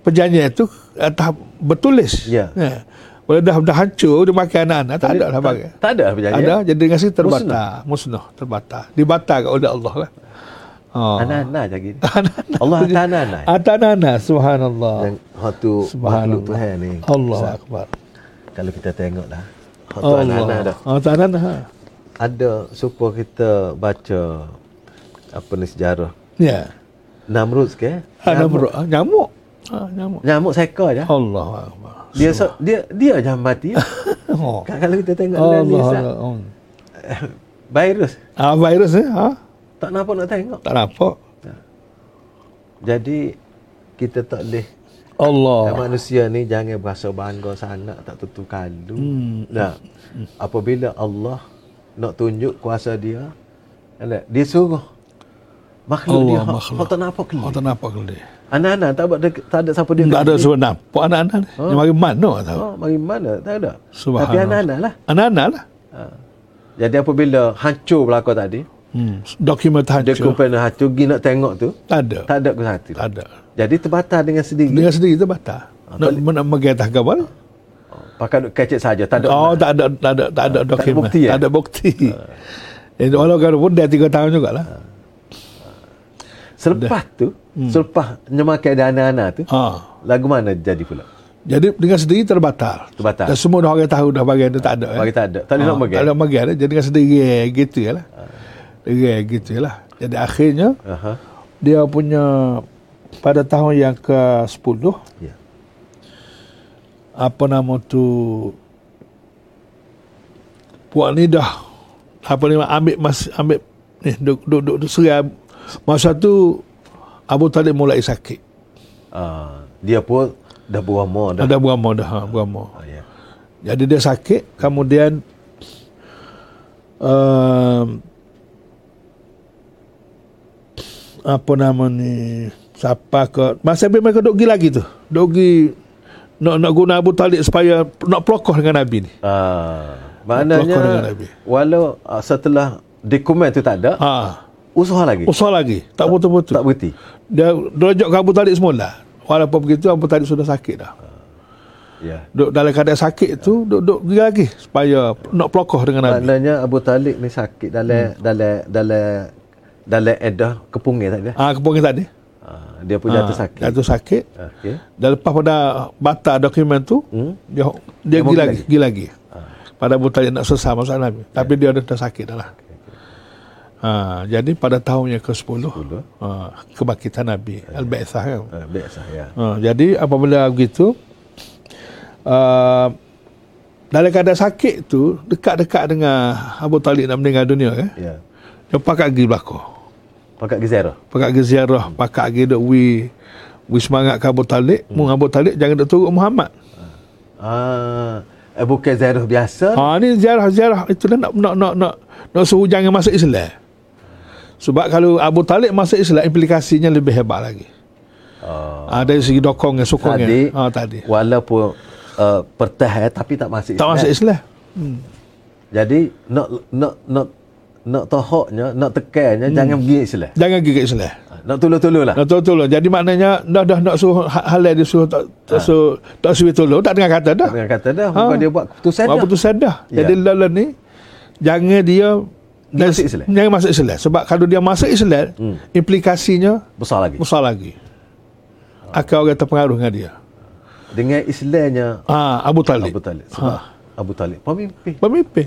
perjanjian tu atas bertulis. Ya. Ha. Bila dah, dah hancur, dia makan anak-anak. Tak ada lah bagi. Tak ada perjanjian. Ada, jadi dengan situ terbatal. Musnah. Terbatal. Dibatalkan oleh Allah lah. Ha. Anak-anak je gini. [laughs] Anak-anak. Allah hantar anak-anak. Atas anak. Subhanallah. Dan hak tu makhluk. Tuhan ni. Allah Ustaz, Akbar. Kalau kita tengok dah. Hak tu anak-anak dah. Oh, tak anak-anak. Ha. Ada supaya kita baca apa ni sejarah. Ya. Namrud ke? Ha, nyamuk. Ha, nyamuk. Ha, nyamuk. Nyamuk seekor je. Allah Akbar. Dia so, dia dia je mati. [laughs] Oh. Kalau kita tengok Allah. Allah. virus Ah, virus ni, ha? Tak nampak nak tengok. Tak nampak. Jadi kita tak boleh Allah. Dan manusia ni jangan berasa bangga sangat tak tentu kalu. Hmm. Nah, apabila Allah nak tunjuk kuasa dia, dia suruh makhluk Allah, dia makhluk. hak tak nampak kelih. tak nampak ke dia? Anak-anak tak ada tak ada siapa dia. Tak ada sebab nampak anak-anak ni. Yang mari mana tahu. Oh, bagi mana? Tak ada. Subhanallah. Tapi anak-anak lah. Anak-anak lah. Ha. Jadi apabila hancur belaka tadi, Hmm. Dokumen terhancur. kumpulan hancur, pergi nak tengok tu, Tak ada. tak ada ke satu. Tak ada. Jadi terbatal dengan sendiri. Dengan sendiri tu batal. Nak, nak mengetah gambar. Pakai duk kecek saja, tak ada. Oh, tak ada, tak ada, tak ada dokumen. bukti, eh? Tak ada bukti. [laughs] Jadi walaupun pun dia tiga tahun jugalah. Selepas tu, Hmm. selepas nyemakai dan anak-anak tu, Ha. lagu mana jadi pula? Jadi dengan sendiri terbatal. Terbatal. Dan semua dah orang tahu dah bagian tu tak ada. eh. Bagi tak ada. Tak boleh nak Ah, bagi. Tak ada bagi ada. Jadi dengan sendiri gitu je lah. Dia gitu lah. Jadi akhirnya Aha. dia punya pada tahun yang ke-10 Ya. apa nama tu puak ni dah apa ni ambil mas ambil ni duk duk duk, duk serai masa tu Abu Talib mulai sakit. Ah, dia pun dah berumur dah. Ada beramah dah, ha, beramah. Ah, ya. Jadi dia sakit, kemudian um, apa nama ni siapa ke masa bila mereka duk pergi lagi tu duk pergi nak nak guna Abu Talib supaya nak pelokoh dengan Nabi ni Ah, dengan maknanya Nabi. walau ah, setelah dokumen tu tak ada, ha usaha lagi. usaha lagi tak betul-betul Tak berhenti. dia derajat ke Abu Talib semula walaupun begitu Abu Talib sudah sakit dah Ya. duk dalam keadaan sakit tu duk duk pergi lagi supaya nak pelokoh dengan Nabi Maknanya Abu Talib ni sakit dalam Hmm. dalam dalam dalam edah kepungin tak ada. ah kepungin tadi Ah, dia pun jatuh sakit. jatuh sakit Okey. Dan lepas pada batal dokumen tu, Hmm. dia dia pergi lagi, pergi lagi. Pada Abu Talib nak selesai masalah Nabi. Tapi dia dah, dah sakit dah lah. Ha, jadi pada tahun yang ke-10, Sepuluh. ha, kebangkitan Nabi, Al-Ba'ithah kan. Ah, biasa ya. Ha, jadi apabila begitu, uh, dalam keadaan sakit tu, dekat-dekat dengan Abu Talib nak meninggal dunia kan, Ya. dia pakat pergi belakang. Pakat gezera. Pakat pergi ziarah, pakat duk wi, wi semangat ke Abu Talib. Hmm. Mu Abu Talib jangan duk turut Muhammad. Ah, eh, bukan ziarah biasa. Ha ni ziarah-ziarah itu nak nak nak nak nak suruh jangan masuk Islam. Sebab kalau Abu Talib masuk Islam implikasinya lebih hebat lagi. Oh. Ha, dari segi dokongnya, sokongnya. Tadi, Ha tadi. walaupun uh, pertahan tapi tak masuk Tak masuk Islam. Hmm. Jadi nak nak nak nak tohoknya, nak tekannya Hmm. jangan pergi Islam. Jangan gigit Islam. Nak tolong-tolong lah. Nak tolong. Jadi maknanya dah dah nak suruh ha- halal dia suruh tak tak suruh tak suruh tolong tak dengar kata dah. Dengan kata dah, Ha. bukan dia buat keputusan Buat dah. putusan dah. Ya. Jadi lalu ni jangan dia dan- masuk Islam. Jangan masuk Islam. Sebab kalau dia masuk Islam, Hmm. implikasinya Besar lagi. besar lagi. Akan orang terpengaruh dengan dia. Dengan Islamnya Ah, Abu Talib. Abu Talib. Sebab Ha. Abu Talib pemimpin. Pemimpin.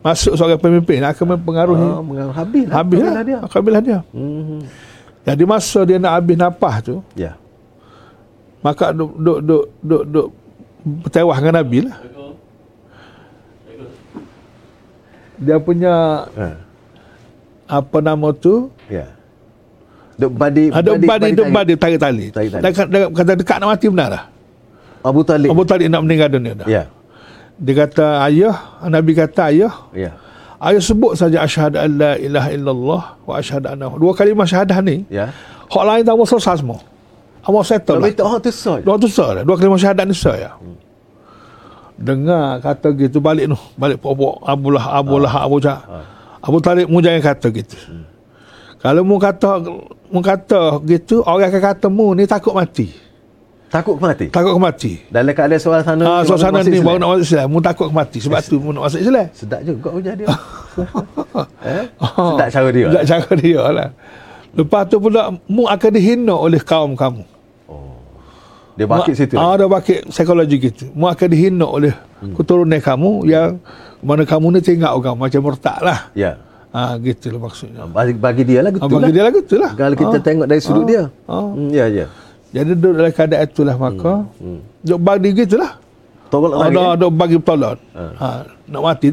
Masuk seorang pemimpin akan mempengaruhi Ah, mengang- habis lah. habis Habis lah dia. Kabilah dia. Hmm. Jadi masa dia nak habis napah tu, Ya. maka duk duk duk duk, duk bertewah dengan Nabi lah. Dia punya Ha. apa nama tu? Ya. Duk badi Ada badi duk badi tarik tali. Tarik tali. Kata, dekat nak mati benar dah. Abu Talib. Abu Talib nak meninggal dunia dah. Ya. Dia kata ayah, Nabi kata ayah, Ya. ayah sebut saja asyhadu an la ilaha illallah wa asyhadu anna dua kalimah syahadah ni. Ya. Hak lain tak selesai semua. Amal settle lah. Tapi tak tu sah. Dua tu sah. Dua kalimah syahadat ni sah ya. Dengar kata gitu balik tu. Balik pokok Abu Lah, Abu Lah, Abu Jah. Abu Talib mu jangan kata gitu. Kalau mu kata mu kata gitu, orang akan kata mu ni takut mati. Takut mati. Takut mati. Dalam keadaan soal sana Ah, ni, suasana masuk ni baru nak masuk Islam. Mu takut mati. Sebab tu mu nak masuk Islam. Sedap juga ujar dia. [laughs] eh? Sedap cara dia. Tak cara dia lah. Lepas tu pula mu akan dihina oleh kaum kamu. Dia bakit situ. Ah, ada bakit psikologi gitu. Mu akan dihina oleh Hmm. keturunan kamu yang mana kamu ni tinggal orang macam murtad lah. Ya. Ah, gitu lah maksudnya. Bagi, bagi dia lah Ah, bagi lah. dia lah gitu lah. Kalau kita Ah, tengok dari sudut ah, dia. ah. Hmm, ya, ya. Jadi duduk dalam keadaan itulah maka Hmm. duk bagi gitu lah. Tolak lagi. Ada ada bagi tolong. Ah. Ha, nak mati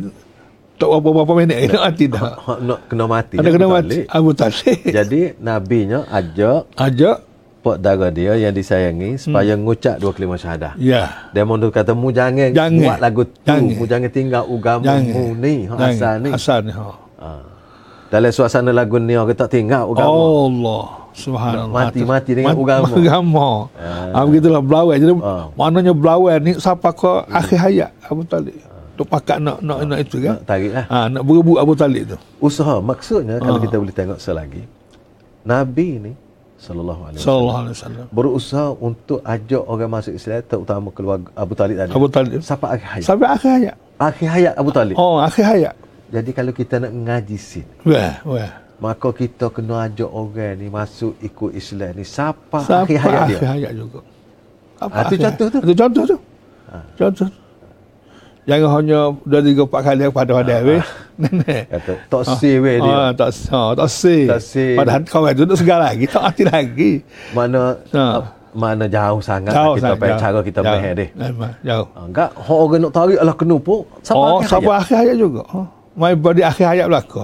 tak berapa berapa minit [laughs] nak mati dah. [laughs] Ha, nak kena mati. Ada kena mati. Abu Talib. [laughs] Jadi nabinya ajak Ajak. pak dara dia yang disayangi supaya ngucap dua kalimah syahadah. Ya. Dia mau kata mu jangan, Jangan. buat lagu tu, Jangan. mu jangan tinggal agama Jangan. mu ni, ha, asal ni. Asal ni. Ha. Ha. Dalam suasana lagu ni orang kata tinggal agama. Allah Subhanallah. Mati-mati dengan Mati- agama. Agama. Ah. begitulah belawai. Jadi Ah. maknanya belawai ni siapa ke akhir hayat Abu Talib. Tok pakat nak nak nak itu kan. Nak tarik lah. Ha, nak berebut Abu Talib tu. Usaha maksudnya kalau Ah. kita boleh tengok selagi Nabi ni sallallahu alaihi wasallam berusaha untuk ajak orang masuk Islam terutama keluarga Abu Talib tadi. Abu Talib. Sampai akhir hayat. Sampai akhir hayat. Akhir hayat Abu Talib. Oh, akhir hayat. Jadi kalau kita nak ngaji sini, Wah, wah. Maka kita kena ajak orang ni masuk ikut Islam ni sampai Sampai akhir hayat dia. akhir hayat juga. Apa Ah, tu akhir contoh tu. Itu contoh tu. Contoh. Jangan hanya dua tiga empat kali pada pada weh. Nenek. Kata tak say weh dia. Ah, tak sah, tak sih. Tak sih. Padahal kawan tu duduk segar lagi, tak mati lagi. Mana Ah. mana jauh sangat Jauh kita sangat, jauh. cara kita Jauh. deh. Jauh. Ah, Enggak, hok orang nak tarik alah kena pun sampai Oh, akhir hayat. akhir hayat juga. Oh. Mai body akhir hayat belaka.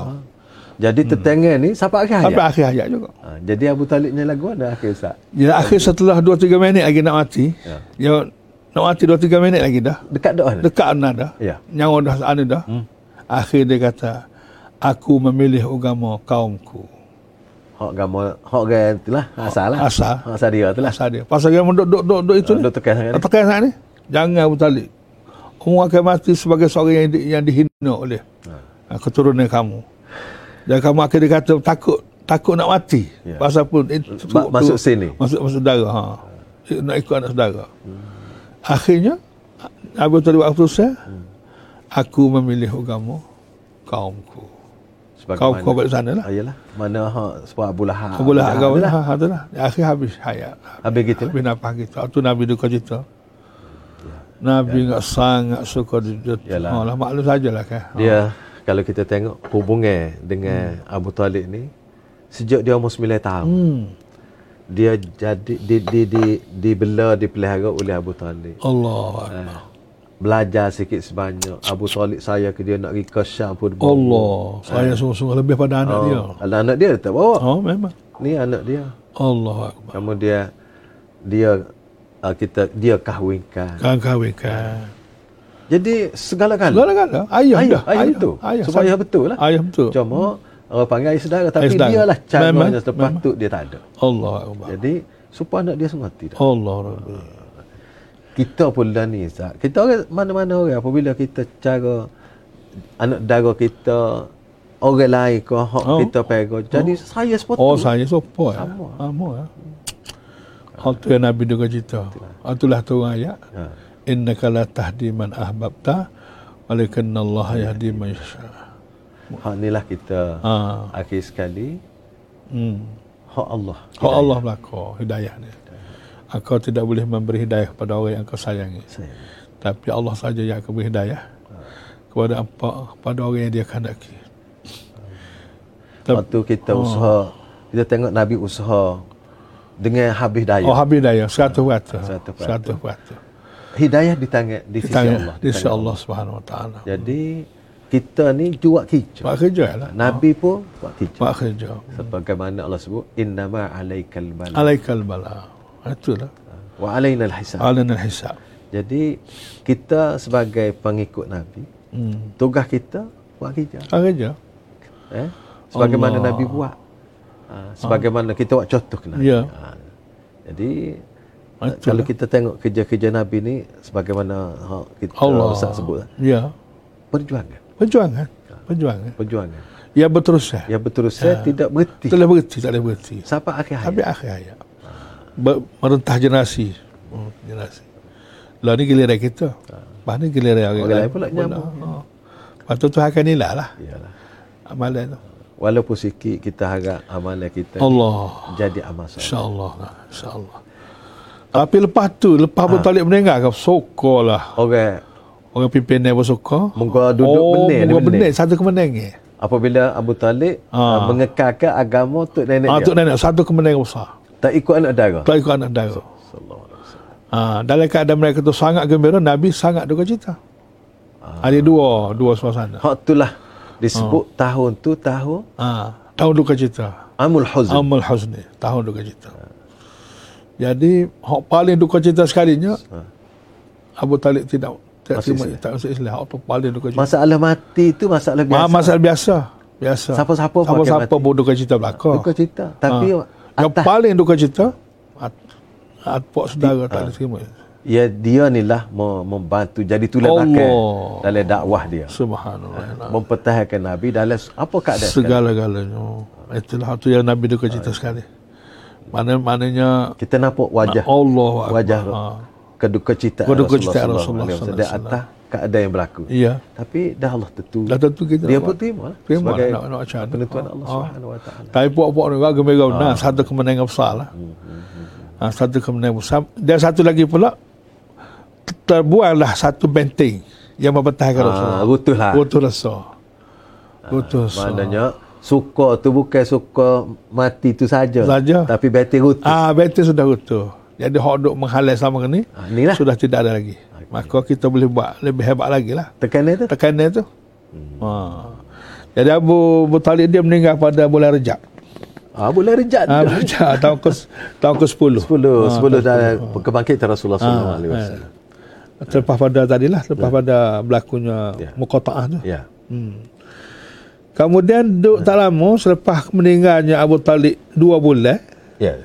Jadi tertengah ni sampai akhir hayat. Sampai akhir hayat juga. Ha, jadi Abu Talibnya lagu ada akhir Ustaz. Jadi akhir setelah 2 3 minit lagi nak mati. Ya. Dia nak mati 2 3 minit lagi dah. Dekat dah. Dekat. Dekat anda dah. Ya. Nyawa dah sana dah. Hmm. Akhir dia kata, aku memilih agama kaumku. Hak agama, hak orang itulah asal lah. Asal. Hak asal dia itulah. Asal dia. Pasal dia duduk duduk duduk itu ni. Duk tekan sangat ni. Tekan sangat ni. Jangan Abu Talib. Kamu akan mati sebagai seorang yang, di- yang dihina oleh ha. keturunan kamu. Dan kamu akan dikata takut takut nak mati. Ya. Pasal pun itu, Ma- masuk sini. Masuk masuk saudara. Ha. Nak ikut anak saudara. Akhirnya Abu Talib buat keputusan. Aku memilih agama kaumku. Kau kau balik sana lah. Ah, yalah. Mana hak sebab Abu Lahab. Kau boleh Lahab tu lah. Ha, tu lah. Akhir habis hayat. Habis gitu lah. Habis nafas kita. Itu Nabi duka cerita. Nabi enggak sangat suka dia. Yalah. Oh, lah maklum sajalah kan. Dia kalau kita tengok hubungan dengan Abu Talib ni sejak dia umur 9 tahun. Hmm. Dia jadi di di di dibela dipelihara oleh Abu Talib. Allah. Eh, belajar sikit sebanyak. Abu Talib saya ke dia nak pergi ke Syam pun. Allah. Saya sungguh-sungguh lebih pada anak Oh, dia. Kalau anak dia tak bawa. Oh, memang. Ni anak dia. Allah Akbar. Kemudian dia uh, kita dia kahwinkan. Kan kahwinkan. Jadi segala-gala. Segala-gala. Ayah, Ayah, dah. ayah betul. Ayah. Supaya Sama. betul lah. Ayah betul. Cuma orang panggil ayah saudara tapi Ayah dia lah memang. tu dia tak ada. Allah Akbar. Jadi supaya anak dia semua tidak. Allah Rabbi. kita pula ni Ustaz. Kita orang mana-mana orang apabila kita cara anak dara kita orang lain ke hak Oh. kita pegang. Jadi saya seperti Oh, saya sopo ya. Sama. Sama ya. Hal tu yang Nabi juga cerita. Itulah tu ayat. Ha. Innaka la tahdi man ahbabta walakinna Allah yahdi man yasha. Hak inilah kita Ha. akhir sekali Hmm. hak Allah. Kau Allah belaka hidayah ni. Engkau tidak boleh memberi hidayah kepada orang yang kau sayangi. Saya. Tapi Allah saja yang akan beri hidayah kepada apa kepada orang yang dia kehendaki. Tapi- Waktu kita usaha kita tengok Nabi usaha dengan habis daya. Oh habis hidayah 100%. 100%. 100%. Hidayah di tangan di sisi Kita Allah. di sisi tangan Allah Subhanahu Wa Taala. Jadi kita ni jual kerja. Buat kerja lah. Nabi pun buat kerja. Buat kerja. Sebagaimana Allah sebut innama alaikal bala Alaikal bala. Itulah. wa alaina hisab. Alana hisab. Jadi kita sebagai pengikut Nabi, Hmm. tugas kita buat kerja. Buat kerja. Eh? Sebagaimana Allah. Nabi buat. Ha, sebagaimana kita buat contoh ke Nabi. Ya. Ha. Jadi Itulah. kalau kita tengok kerja-kerja Nabi ni sebagaimana ha, kita Allah. Ustaz sebut lah, Ya. perjuangan. Perjuangan. Perjuangan. Perjuangan. Ya berterus. Yang berterusan tidak berhenti boleh berhenti, boleh berhenti. sampai akhir hayat. Habis akhir hayat. Ber- merentah generasi. Oh, generasi. Lah ni giliran kita. Lepas ni giliran orang, lain pula nyambung. Ha. Lepas tu Tuhan akan nilai lah. Iyalah. Amalan tu. Walaupun sikit kita harap amalan kita Allah. jadi amal soleh. InsyaAllah. InsyaAllah. Tapi lepas tu, lepas Abu Talib meninggal, kau sokor lah. Orang Orang pimpinan pun sokor. Muka duduk oh, benih, muka benih. Satu kemenangan. apabila Abu Talib uh, mengekalkan agama tok nenek dia. tu nenek satu kemenangan besar. Tak ikut anak dara. Tak ikut anak dara. Ha, dalam keadaan mereka tu sangat gembira, Nabi sangat duka cita. Ada dua, dua suasana. Hak itulah disebut tahun tu tahun Ha, tahun duka cita. Amul Huzn. Amal Huzni, tahun duka cita. Jadi, hak paling duka cita sekalinya, Abu Talib tidak tak Masuk terima Islam. tak masuk Islam. Hak paling duka cita. Masalah mati tu masalah Ma, biasa. masalah biasa. Biasa. Siapa-siapa pakai Siapa-siapa pun duka cita belaka. Duka cita. Tapi Yang atas paling duka cita, at, at pok saudara tak boleh terima. ya dia ni lah mem- membantu jadi tulang Allah. belakang dalam dakwah dia. Subhanallah. Mempertahankan Nabi dalam apa keadaan. Segala-galanya. Itulah tu yang Nabi duka cita sekali. Mana maknanya Kita nampak wajah Allah wajah Ha. keduka cita Keduka cita Rasulullah Rasulullah di sallallahu atas keadaan yang berlaku. Iya. Tapi dah Allah tentu. Dah tentu kita dia nak pun terima, lah Terima sebagai nak- nak macam mana. penentuan Ha, Allah ha. Subhanahu wa taala. Tapi puak-puak ni merah Ah. nah, satu kemenangan besar lah. Hmm, Ha, satu kemenangan besar. Dan satu lagi pula terbuanglah satu benteng yang mempertahankan Ah, Rasulullah. rutuh lah. Rutuh Rasul. Rutuh Rasul. Maknanya suka tu bukan suka mati tu saja. Saja. Tapi benteng rutuh. Ah, benteng sudah rutuh. Jadi hak duk menghalai sama ni Ah, inilah sudah tidak ada lagi. Maka kita boleh buat lebih hebat lagi lah. tekanan tu. tekanan tu. Ha. Jadi Abu, Abu Talib dia meninggal pada bulan Rejab. Ah, boleh rejat. Ha, Rejab tahun ke tahun ke 10. 10 Ha, 10 dah kebangkitan Rasulullah sallallahu alaihi wasallam. Terlepas pada tadilah, terlepas pada berlakunya Ya. Muqata'ah tu. Ya. Hmm. Kemudian duduk tak lama selepas meninggalnya Abu Talib dua bulan, Ya.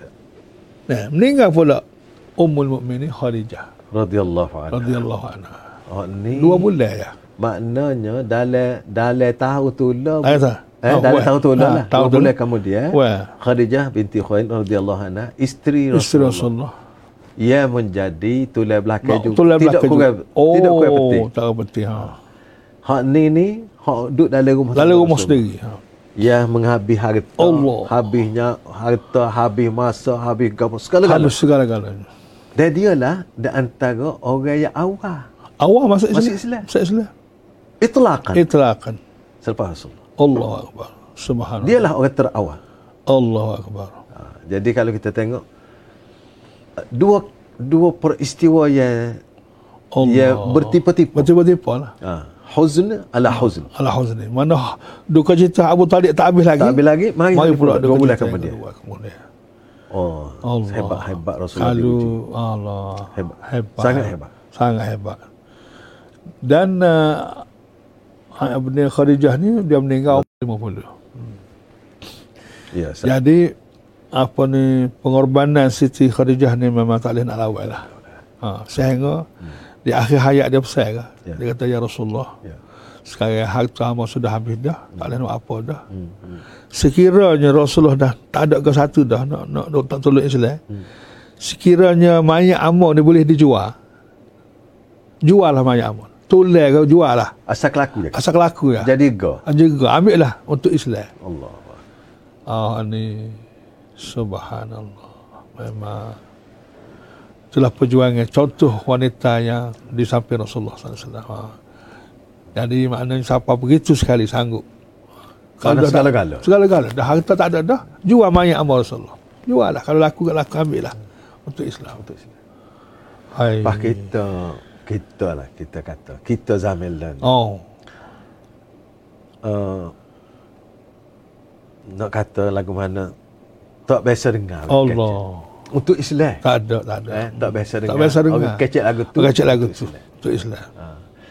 nah, meninggal pula Ummul Mukminin Khadijah Radhiyallahu anhu. radhiyallahu anha. Oh ni Dua bulan ya. maknanya dalam dalam tahun tu lah. Ah, tak? Eh, Ah, dalam tahun tu lah. Ah, lah. tahun bulan lah. kemudian Wah. Khadijah binti Khuwailid radhiyallahu anha isteri Isteri Rasulullah. Rasulullah. Ia menjadi tulang belakang juga. Tulang tidak belakang kurang juga. Oh, tidak kurang penting. tak kurang penting. Ha. Hak ni ni hak duduk dalam rumah Rasulullah. rumah sendiri. Ha. Ya menghabis harta, Allah. habisnya harta, habis masa, habis gapo segala-galanya. Habis segala-galanya. Dan dia lah di antara orang yang awal. Awal masuk Islam. Masuk Islam. Masuk Islam. Itlaqan Itlaqan. selepas Rasulullah. Allah Akbar. Subhanallah. Dia lah orang terawal. Allah Akbar. Ha, jadi kalau kita tengok dua dua peristiwa yang Allah. yang bertipu-tipu. Betul-betul lah. Ha, huzn ala huzn. Ala huzni. Mana duka cita Abu Talib tak habis lagi. Tak habis lagi, mari, Mari pula duka bulan cita kemudian. Oh, Allah. hebat-hebat Rasulullah Lalu diuji. Allah. Hebat. Hebat. Sangat hebat. Sangat hebat. Dan uh, Ibn Khadijah ni dia meninggal 50. Ya, sa- Jadi apa ni pengorbanan Siti Khadijah ni memang tak boleh nak lawan lah. Ha, sehingga di akhir hayat dia pesan ke. Ya. Dia kata ya Rasulullah. Ya. Sekarang harta hamba sudah habis dah. Tak boleh nak apa dah. Hmm. Hmm. Sekiranya Rasulullah dah tak ada ke satu dah nak nak, nak tak tolong Islam. Sekiranya mayat Amr ni boleh dijual. Jual lah mayat Amr. Tulis ke jual lah. Asal kelaku je. Asal kelaku ya. Jadi go. Juga ambil lah untuk Islam. Allah. Ah ni subhanallah. Memang itulah perjuangan contoh wanita yang di samping Rasulullah SAW. Ha. Jadi maknanya siapa begitu sekali sanggup. Kalau dah- segala-gala. Segala-gala. Dah harta tak ada dah. Jual mayat amal Rasulullah. Jual lah. Kalau laku laku ambil lah. Untuk Islam. Untuk Islam. Hai. Pak kita kita lah kita kata kita zaman dan Oh. uh, nak kata lagu mana tak biasa dengar lah Allah. kecek. Untuk Islam Tak ada, tak ada. eh, tak biasa dengar Tak biasa dengar. orang kecek lagu tu kecek lagu tu. Untuk Islam. ha.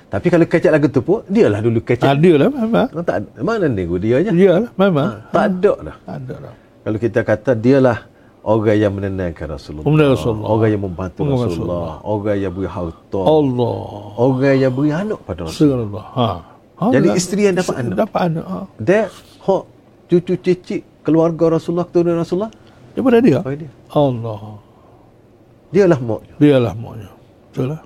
tapi kalau kecek lagu tu pun dia lah dulu kecek Ada lah memang. tak mana ni dia je Ya lah memang. tak ada dah Tak ada lah. kalau kita kata dialah orang yang menenangkan Rasulullah Menenangkan Rasulullah. orang yang membantu Membantu Rasulullah orang yang beri harta Allah. orang yang beri anak pada Rasulullah Subhanallah. Ha. ha. Jadi dah- isteri yang dapat anak. Dapat anak. Ha. dia hok cucu cicit keluarga Rasulullah keturunan Rasulullah Daripada dia. bagi dia Allah. dialah moknya Dialah maknya. Betul lah.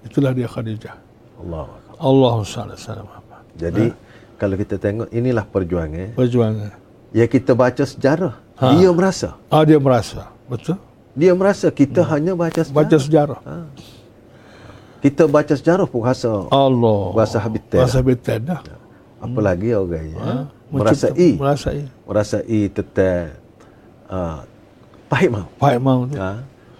Itulah dia Khadijah. Allah ala Muhammad. Jadi kalau kita tengok inilah perjuangan Perjuangan. ya kita baca sejarah. Ha. Dia merasa. Ah dia merasa. Betul? Dia merasa kita hanya baca sejarah. Baca sejarah. Ha. Kita baca sejarah pun rasa Allah. Rasa habitat. Rasa habitat dah. apalagi orang ya. Mencipta- merasai Merasai. merasai tentang uh, pahit mau. Baik mau tu. Ha.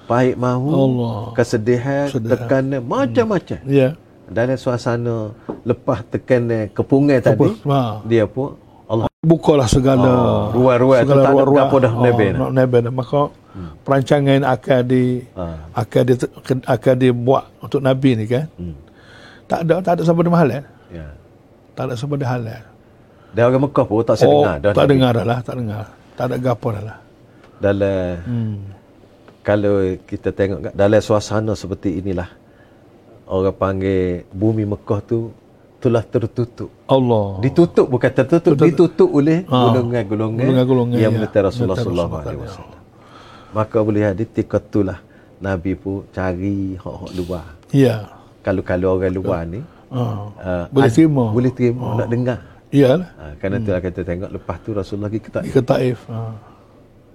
Pahit mahu, Allah. kesedihan, Kesedihan. tekanan, macam-macam. Ya. Dalam suasana lepas tekanan kepungan tadi, Ha. dia pun Allah Bukalah segala Oh, ruang-ruang tu tak ada apa dah nebe. Oh, nebe. Maka perancangan akan di Ha. akan di akan dibuat untuk Nabi ni kan. Hmm. Tak ada tak ada sampai di halal. Ya. Tak ada sampai di halal. Dan orang Mekah pun tak Oh, sedengar dah. tak Nabi. dengar dah lah, tak dengar. Tak ada gapo dah lah. Dalam Hmm. kalau kita tengok dalam suasana seperti inilah orang panggil bumi Mekah tu telah tertutup. Allah. Ditutup bukan tertutup, ditutup oleh. Ha. golongan-golongan yang ya. menyertai Rasulullah sallallahu alaihi ya. wasallam. Maka boleh ada ketika itulah Nabi pun cari hak-hak luar. Ya. Kalau-kalau orang luar ni Ha. uh, Boleh terima. Boleh terima nak dengar. Iyalah. Ha, kerana itulah kita tengok lepas tu Rasulullah kita Ke Taif. Ha. Ke Taif.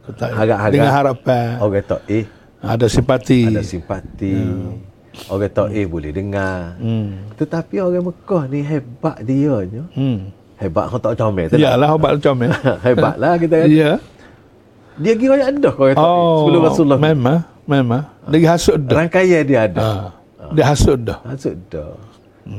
Harap-harap. Dengan harapan. orang tak eh Ada simpati. ada simpati. Orang tak eh boleh dengar. Hmm. Tetapi orang Mekah ni hebat dia nya. Hmm. Hebat hang tak comel tu. Iyalah obat comel. [laughs] Hebatlah kita kata. Ya. Dia kira yang ada kau kata Oh. sebelum Rasulullah. Memang. Memang. Lagi hasut dah. Rangkaian dia ada. Ha. Dia hasut dah. Maksud dah.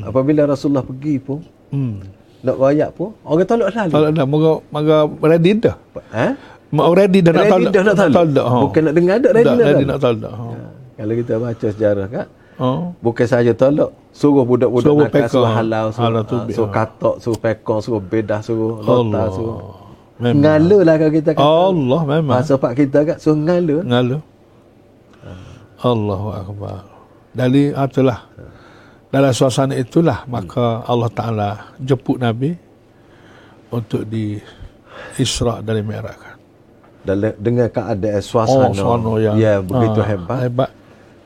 Apabila Rasulullah pergi pun Hmm. nak royak pun orang tolak lalu. Kalau dah moga moga ready dah. Ha? Mak ready dah nak Ready tolak. dah nak tolak. ha. Bukan nak dengar dah ready Dah ready nak tolak. Ha. Kalau kita baca sejarah kan, Oh. bukan saja tolak, suruh budak-budak Suruh nakal, pekor. suruh halau, suruh, Halau tu, ah, suruh ha. katok, suruh pekor, suruh bedah, suruh lota, suruh Memang. ngala lah kalau kita kata. Allah memang. Bahasa pak kita kan, suruh ngala. Ngalu. Allahu akbar. Dari itulah dalam suasana itulah maka Allah Taala jemput Nabi untuk di Isra dari Mi'raj Dalam, dengan keadaan suasana, suasana yang, yang begitu ah, hebat, Hebat.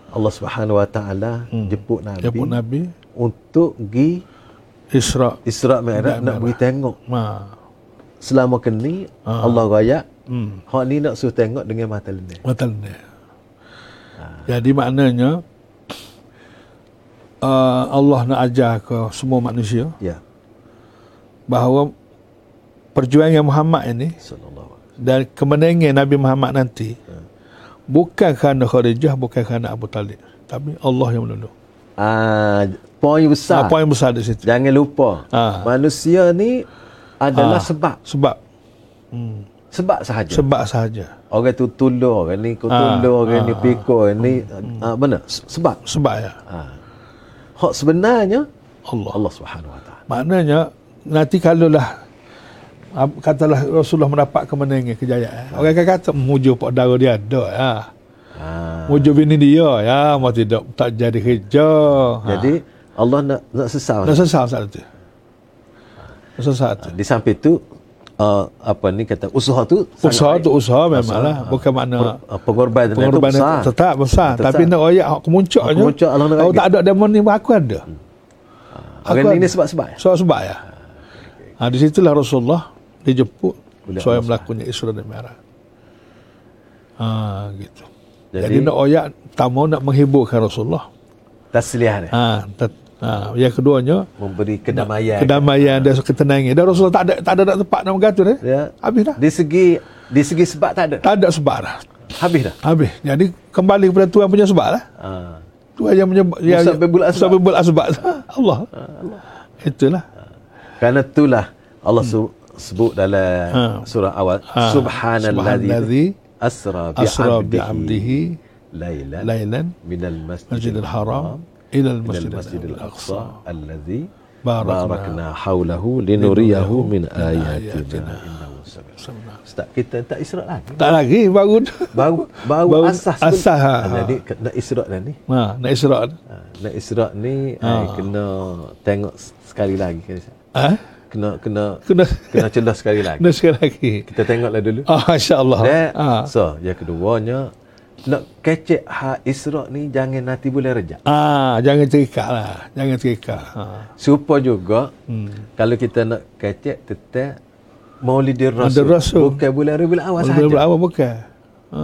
Allah Subhanahu Wa Taala jemput Nabi Jemput Nabi untuk pergi Isra. Isra Mi'raj nak pergi tengok. Ma. Selama kini Allah raya, Hmm. hak ni nak suruh tengok dengan mata lenih. Betul ni. Jadi maknanya uh, Allah nak ajar ke semua manusia Ya. bahawa perjuangan Muhammad ini Sallallahu dan kemenangan Nabi Muhammad nanti bukan kerana Khadijah bukan kerana Abu Talib tapi Allah yang menolong. Ah, poin besar. Apa yang besar di situ? Jangan lupa. Ah. Manusia ni adalah Ah. sebab. Sebab hmm, Sebab sahaja. sebab sahaja. Orang tu tunduk, orang ni kau Ah, tunduk, orang ni ah, pikul, orang ni ah, mana? Se- Sebab. Sebab ya Ah. Hak sebenarnya Allah. Allah Subhanahu Wa Taala. Maknanya nanti kalaulah ab- katalah Rasulullah mendapat kemenangan kejayaan. Orang akan kata memuju pak dara dia ada ya. Ah. Mujuk bini dia. Ya, mau tidak tak jadi kerja. Ha. Jadi Allah nak nak sesal. dah sesal saat itu. Dah sesal tu. Di samping tu uh, apa ni kata usaha tu Usaha tu usaha memanglah. Bukan makna Uh, pengorbanan itu pengorbanan besar. tu tetap besar. Tetap. Tapi nak royak hak kemuncak je. kemuncak Allah nak Kalau tak ada demon ni aku ada. Orang Aku ini sebab-sebab. Sebab-sebab ya. Ha, di situlah Rasulullah dijemput Oleh supaya Allah melakukan Isra dan Mi'raj. Ha, gitu. Jadi, Jadi, nak oyak tamu nak menghiburkan Rasulullah. tasliah dia. Ha, tet, ha, yang keduanya Memberi kedamaian. kedamaian dan ketenangan. Dan Rasulullah tak ada tak ada nak tempat nak bergatur eh. Ya. Habis dah. Di segi di segi sebab tak ada. Tak ada sebab dah. Habis dah. Habis. Jadi kembali kepada Tuhan punya sebab lah. Ha. Tuhan yang punya yang Musabbibul asbab. Musabbibul asbab. [laughs] Allah. Itulah. Kerana itulah Allah su- sebut dalam ha. surah awal ha. subhanallazi asra bi asra bi amdihi lailan lailan min al masjid al haram ila al masjid al aqsa alladhi barakna hawlahu linuriyahu min ayatina Ustaz, kita tak israk lagi. Tak lagi, baru. Baru, baru, baru asah. Asah. Ha. Jadi, nak israk dah ni. Ha, nak israk. Ha, nak israk ni, ha. kena tengok sekali lagi. Kan, ha? Kena kena Kena kena celah sekali lagi. kena sekali lagi. Kita tengoklah dulu. Ah, insya-Allah. Dan, Ha. so, yang keduanya nak kecek hak israk ni jangan nanti boleh rejak. Ah, jangan terikat lah. Jangan terikat. Ha. Supaya juga Hmm. kalau kita nak kecek tetap Maulidir Rasul. Rasul. Bukan bulan Rabiul Awal sahaja. berapa bukan? Ha.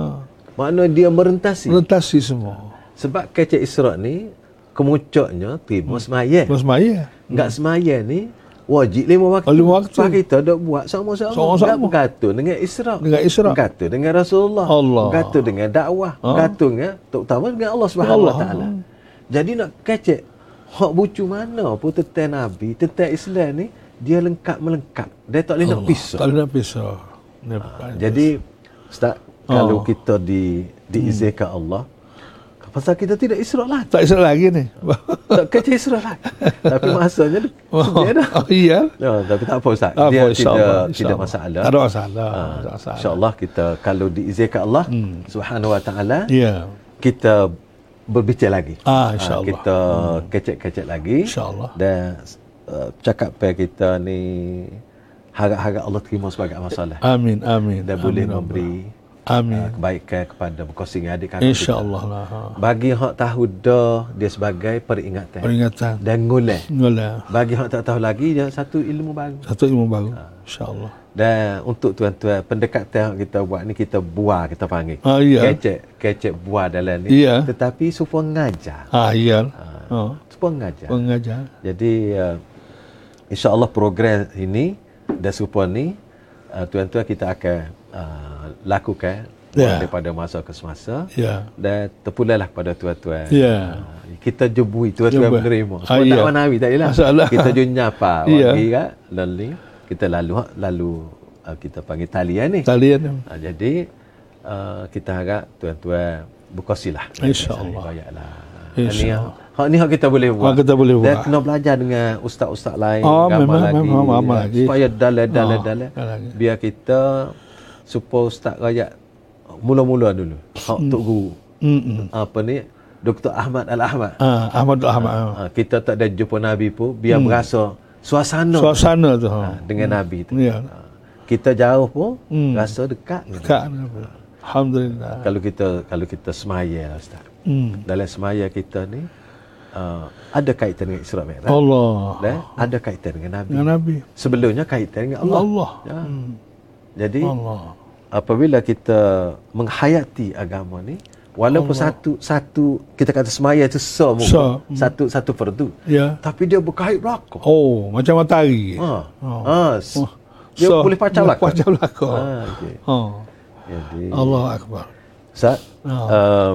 Makna dia merentasi. Merentasi semua. Sebab kecek Isra' ni kemuncaknya terima semaya. Mas Maya. Enggak semaya ni wajib lima waktu. Oh, lima waktu. Sebab kita dok buat sama-sama. Sama-sama. Bergantung dengan Isra'. Dengan Isra'. Bergantung dengan Rasulullah. Allah. Bergantung dengan dakwah. Ha. Bergantung dengan terutama dengan Allah Subhanahu Allah. Wa Taala. Jadi nak kecek hak bucu mana pun tentang Nabi, tentang Islam ni dia lengkap melengkap. Dia tak boleh nak pisah. Tak boleh nak pisah. Ha, Jadi Ustaz, kalau Oh. kita di diizinkan Allah, pasal kita tidak isra' lah. tak Isra lagi ni. [laughs] Tak kecil isra' lah. Tapi [laughs] masanya oh, dia dah. oh, iya. Ya, tapi tak apa Ustaz. Tak dia apa, tidak tidak masalah. Tak ada masalah. Ha, masalah. InsyaAllah kita kalau diizinkan Allah Subhanahu wa taala Ya. kita berbicara lagi. Ah, Ha, insyaAllah. kita kecek-kecek lagi. InsyaAllah. Dan uh, cakap pe kita ni harap-harap Allah terima sebagai amal soleh. Amin, amin. Dan boleh amin, memberi Amin. uh, kebaikan kepada berkongsi dengan adik kakak. InsyaAllah lah. Ha. Bagi hak tahu dah dia sebagai peringatan Peringatan. dan ngulai. Ngolah. Bagi hak tak tahu lagi dia satu ilmu baru. Satu ilmu baru. InsyaAllah. Dan untuk tuan-tuan pendekatan yang kita buat ni kita buah kita panggil. Ah, iya. Kecek, kecek buah dalam ni. Iya. Tetapi supaya ngajar. Ah, iya. Ha. Supaya ngajar. Pengajar. Jadi uh, insya-Allah program ini dan supaya ni uh, tuan-tuan kita akan uh, lakukan Ya. daripada masa ke semasa Ya. dan terpulailah kepada tuan-tuan. Ya. Uh, kita jebui tuan-tuan Jebui. menerima. Ah, Sebab ya. tak manawi tak yalah. Masalah. Kita junyapa [laughs] Ya. bagi kan lalu kita lalu lalu uh, kita panggil talian ni. Talian. Uh, jadi uh, kita harap tuan-tuan berkongsilah. InsyaAllah. Bayarlah. InsyaAllah. Hak ni hak kita boleh buat. Hak kita boleh Dan buat. kena belajar dengan ustaz-ustaz lain, Oh, memang, lagi. memang, memang ya, lagi. Supaya dalam dalam Oh, dalam lagi. biar kita supaya ustaz rakyat mula-mula dulu. Hak tok guru. Hmm. Apa ni? Dr. Ahmad Al-Ahmad. Ah, Ahmad Ahmad. Ha. Ha, kita tak ada jumpa Nabi pun biar berasa suasana Suasana tu. ha, Ha. dengan Nabi tu. Ya. Ha, kita jauh pun Hmm. rasa dekat. Dekat ni. Alhamdulillah. Kalau kita kalau kita semaya lah Ustaz. Hmm. Dalam semaya kita ni uh, ada kaitan dengan Isra Mi'raj. Allah. Dan ada kaitan dengan Nabi. Dengan Nabi. Sebelumnya kaitan dengan Allah. Allah. Ya. Hmm. Jadi Allah. apabila kita menghayati agama ni walaupun satu satu kita kata semaya itu so, So. satu satu fardu. Ya. Tapi dia berkait belakang. Oh, macam matahari. Ha. Oh. Ha. s- Oh. Dia So, boleh pacau boleh belakang. pacau belakang. Ha, okey. Ha. Jadi Allah Akbar. Ustaz, Ha. uh,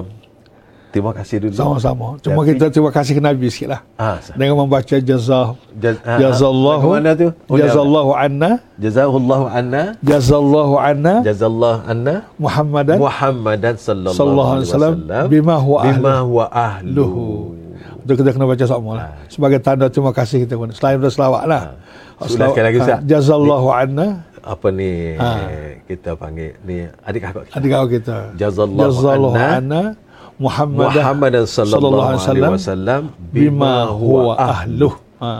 terima kasih dulu. Sama-sama. Cuma Tapi- kita terima kasih ke Nabi sikit lah. Ah. Dengan membaca jazah. Jaz, ah, Jazallahu. ah, Mana tu? Oh, Jazallahu anna. Jazahullahu anna. Jazallahu anna. Jazallahu anna. Muhammadan. Muhammadan sallallahu, Sallallahu alaihi wasallam bima huwa bima ahluh. huwa ahluhu. Itu kita kena baca sama lah. Sebagai tanda terima kasih kita pun. Selain daripada selawat lah. Sudah sekali lagi, Ustaz. Jazallahu anna. Apa ni Ah. kita panggil ni adik kakak kita. Adik kakak kita. Jazallahu anna. anna. Muhammad Muhammadan sallallahu alaihi wasallam bima huwa ahluh. Ha.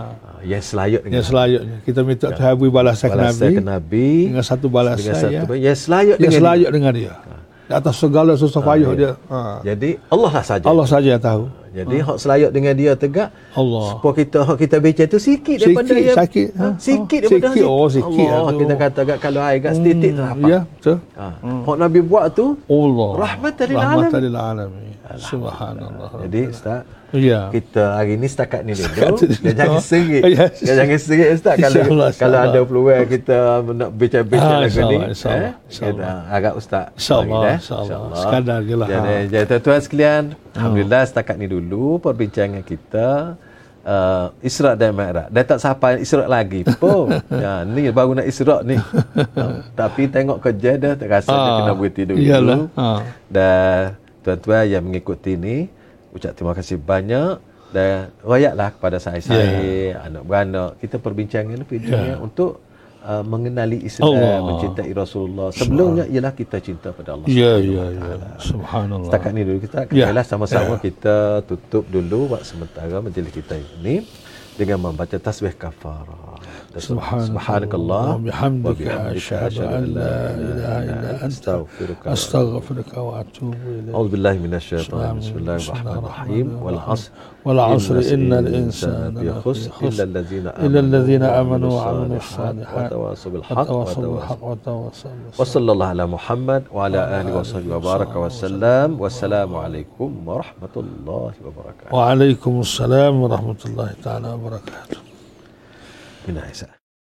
Yang selayaknya. Yang selayaknya. Kita minta Tuhan beri balasan Balasan Nabi ke Nabi dengan satu balasan dengan satu ya. yang selayak Yang dengan selayak dengan dia. Di atas segala susah payah dia. Ha. Jadi Allah lah saja. Allah saja yang tahu. Jadi hak selayak dengan dia tegak. Allah. Supaya kita hak kita baca tu sikit daripada Sikit, yang sakit. Ha, Ha, sikit ha. daripada Sikit, oh, sikit Allah, lah kita kata agak kalau air agak setitik tu apa. Ya, betul. Ha. Hak Nabi buat tu Allah. Rahmatan lil Rahmatan lil alamin. Subhanallah. jadi Ustaz Ya. kita hari ni setakat ni dulu. Dia jangan. Yes. Dia jangan serit Ustaz kalau InsyaAllah, kalau ada peluang kita nak bincang-bincang Ah, lagu ni. insyaAllah, eh. Kita agak Ustaz. InsyaAllah, eh. insyaAllah. Sekadar je lah, Jadi, ha. jadi tuan-tuan sekalian, Alhamdulillah setakat ni dulu perbincangan kita. Uh, Isra' dan Mi'raj. Dah tak sampai Isra' lagi pun. [laughs] ya, ni baru nak Isra' ni. Ha, [laughs] tapi tengok kerja dah terasa dia Ah, kena berhenti dulu. iyalah, ah. Dan tuan-tuan yang mengikuti ni ucap terima kasih banyak dan royaklah kepada saya-saya, Ya. anak beranak. Kita perbincangan ni perbincangan untuk uh, mengenali Islam, Allah. mencintai Rasulullah. Sebelumnya ialah kita cinta pada Allah. Ya, ya, ya. Subhanallah. Setakat ni dulu kita Ya. kena sama-sama kita tutup dulu buat sementara majlis kita ini dengan membaca tasbih kafarah. Subhanakallah وبحمدك أشهد أن لا إله إلا أنت أستغفرك وأتوب إليك. أعوذ بالله من الشيطان. بسم الله الرحمن الرحيم. والعصر. والعصر إن الإنسان لفي لفي خسر خسر. إلا الذين آمنوا إلا الذين آمنوا وعملوا الصالحات وتواصوا بالحق وتواصوا بالحق وصلى الله على محمد وعلى آله وصحبه وبارك وسلم. والسلام عليكم ورحمة الله وبركاته. وعليكم السلام ورحمة الله تعالى وبركاته. Good.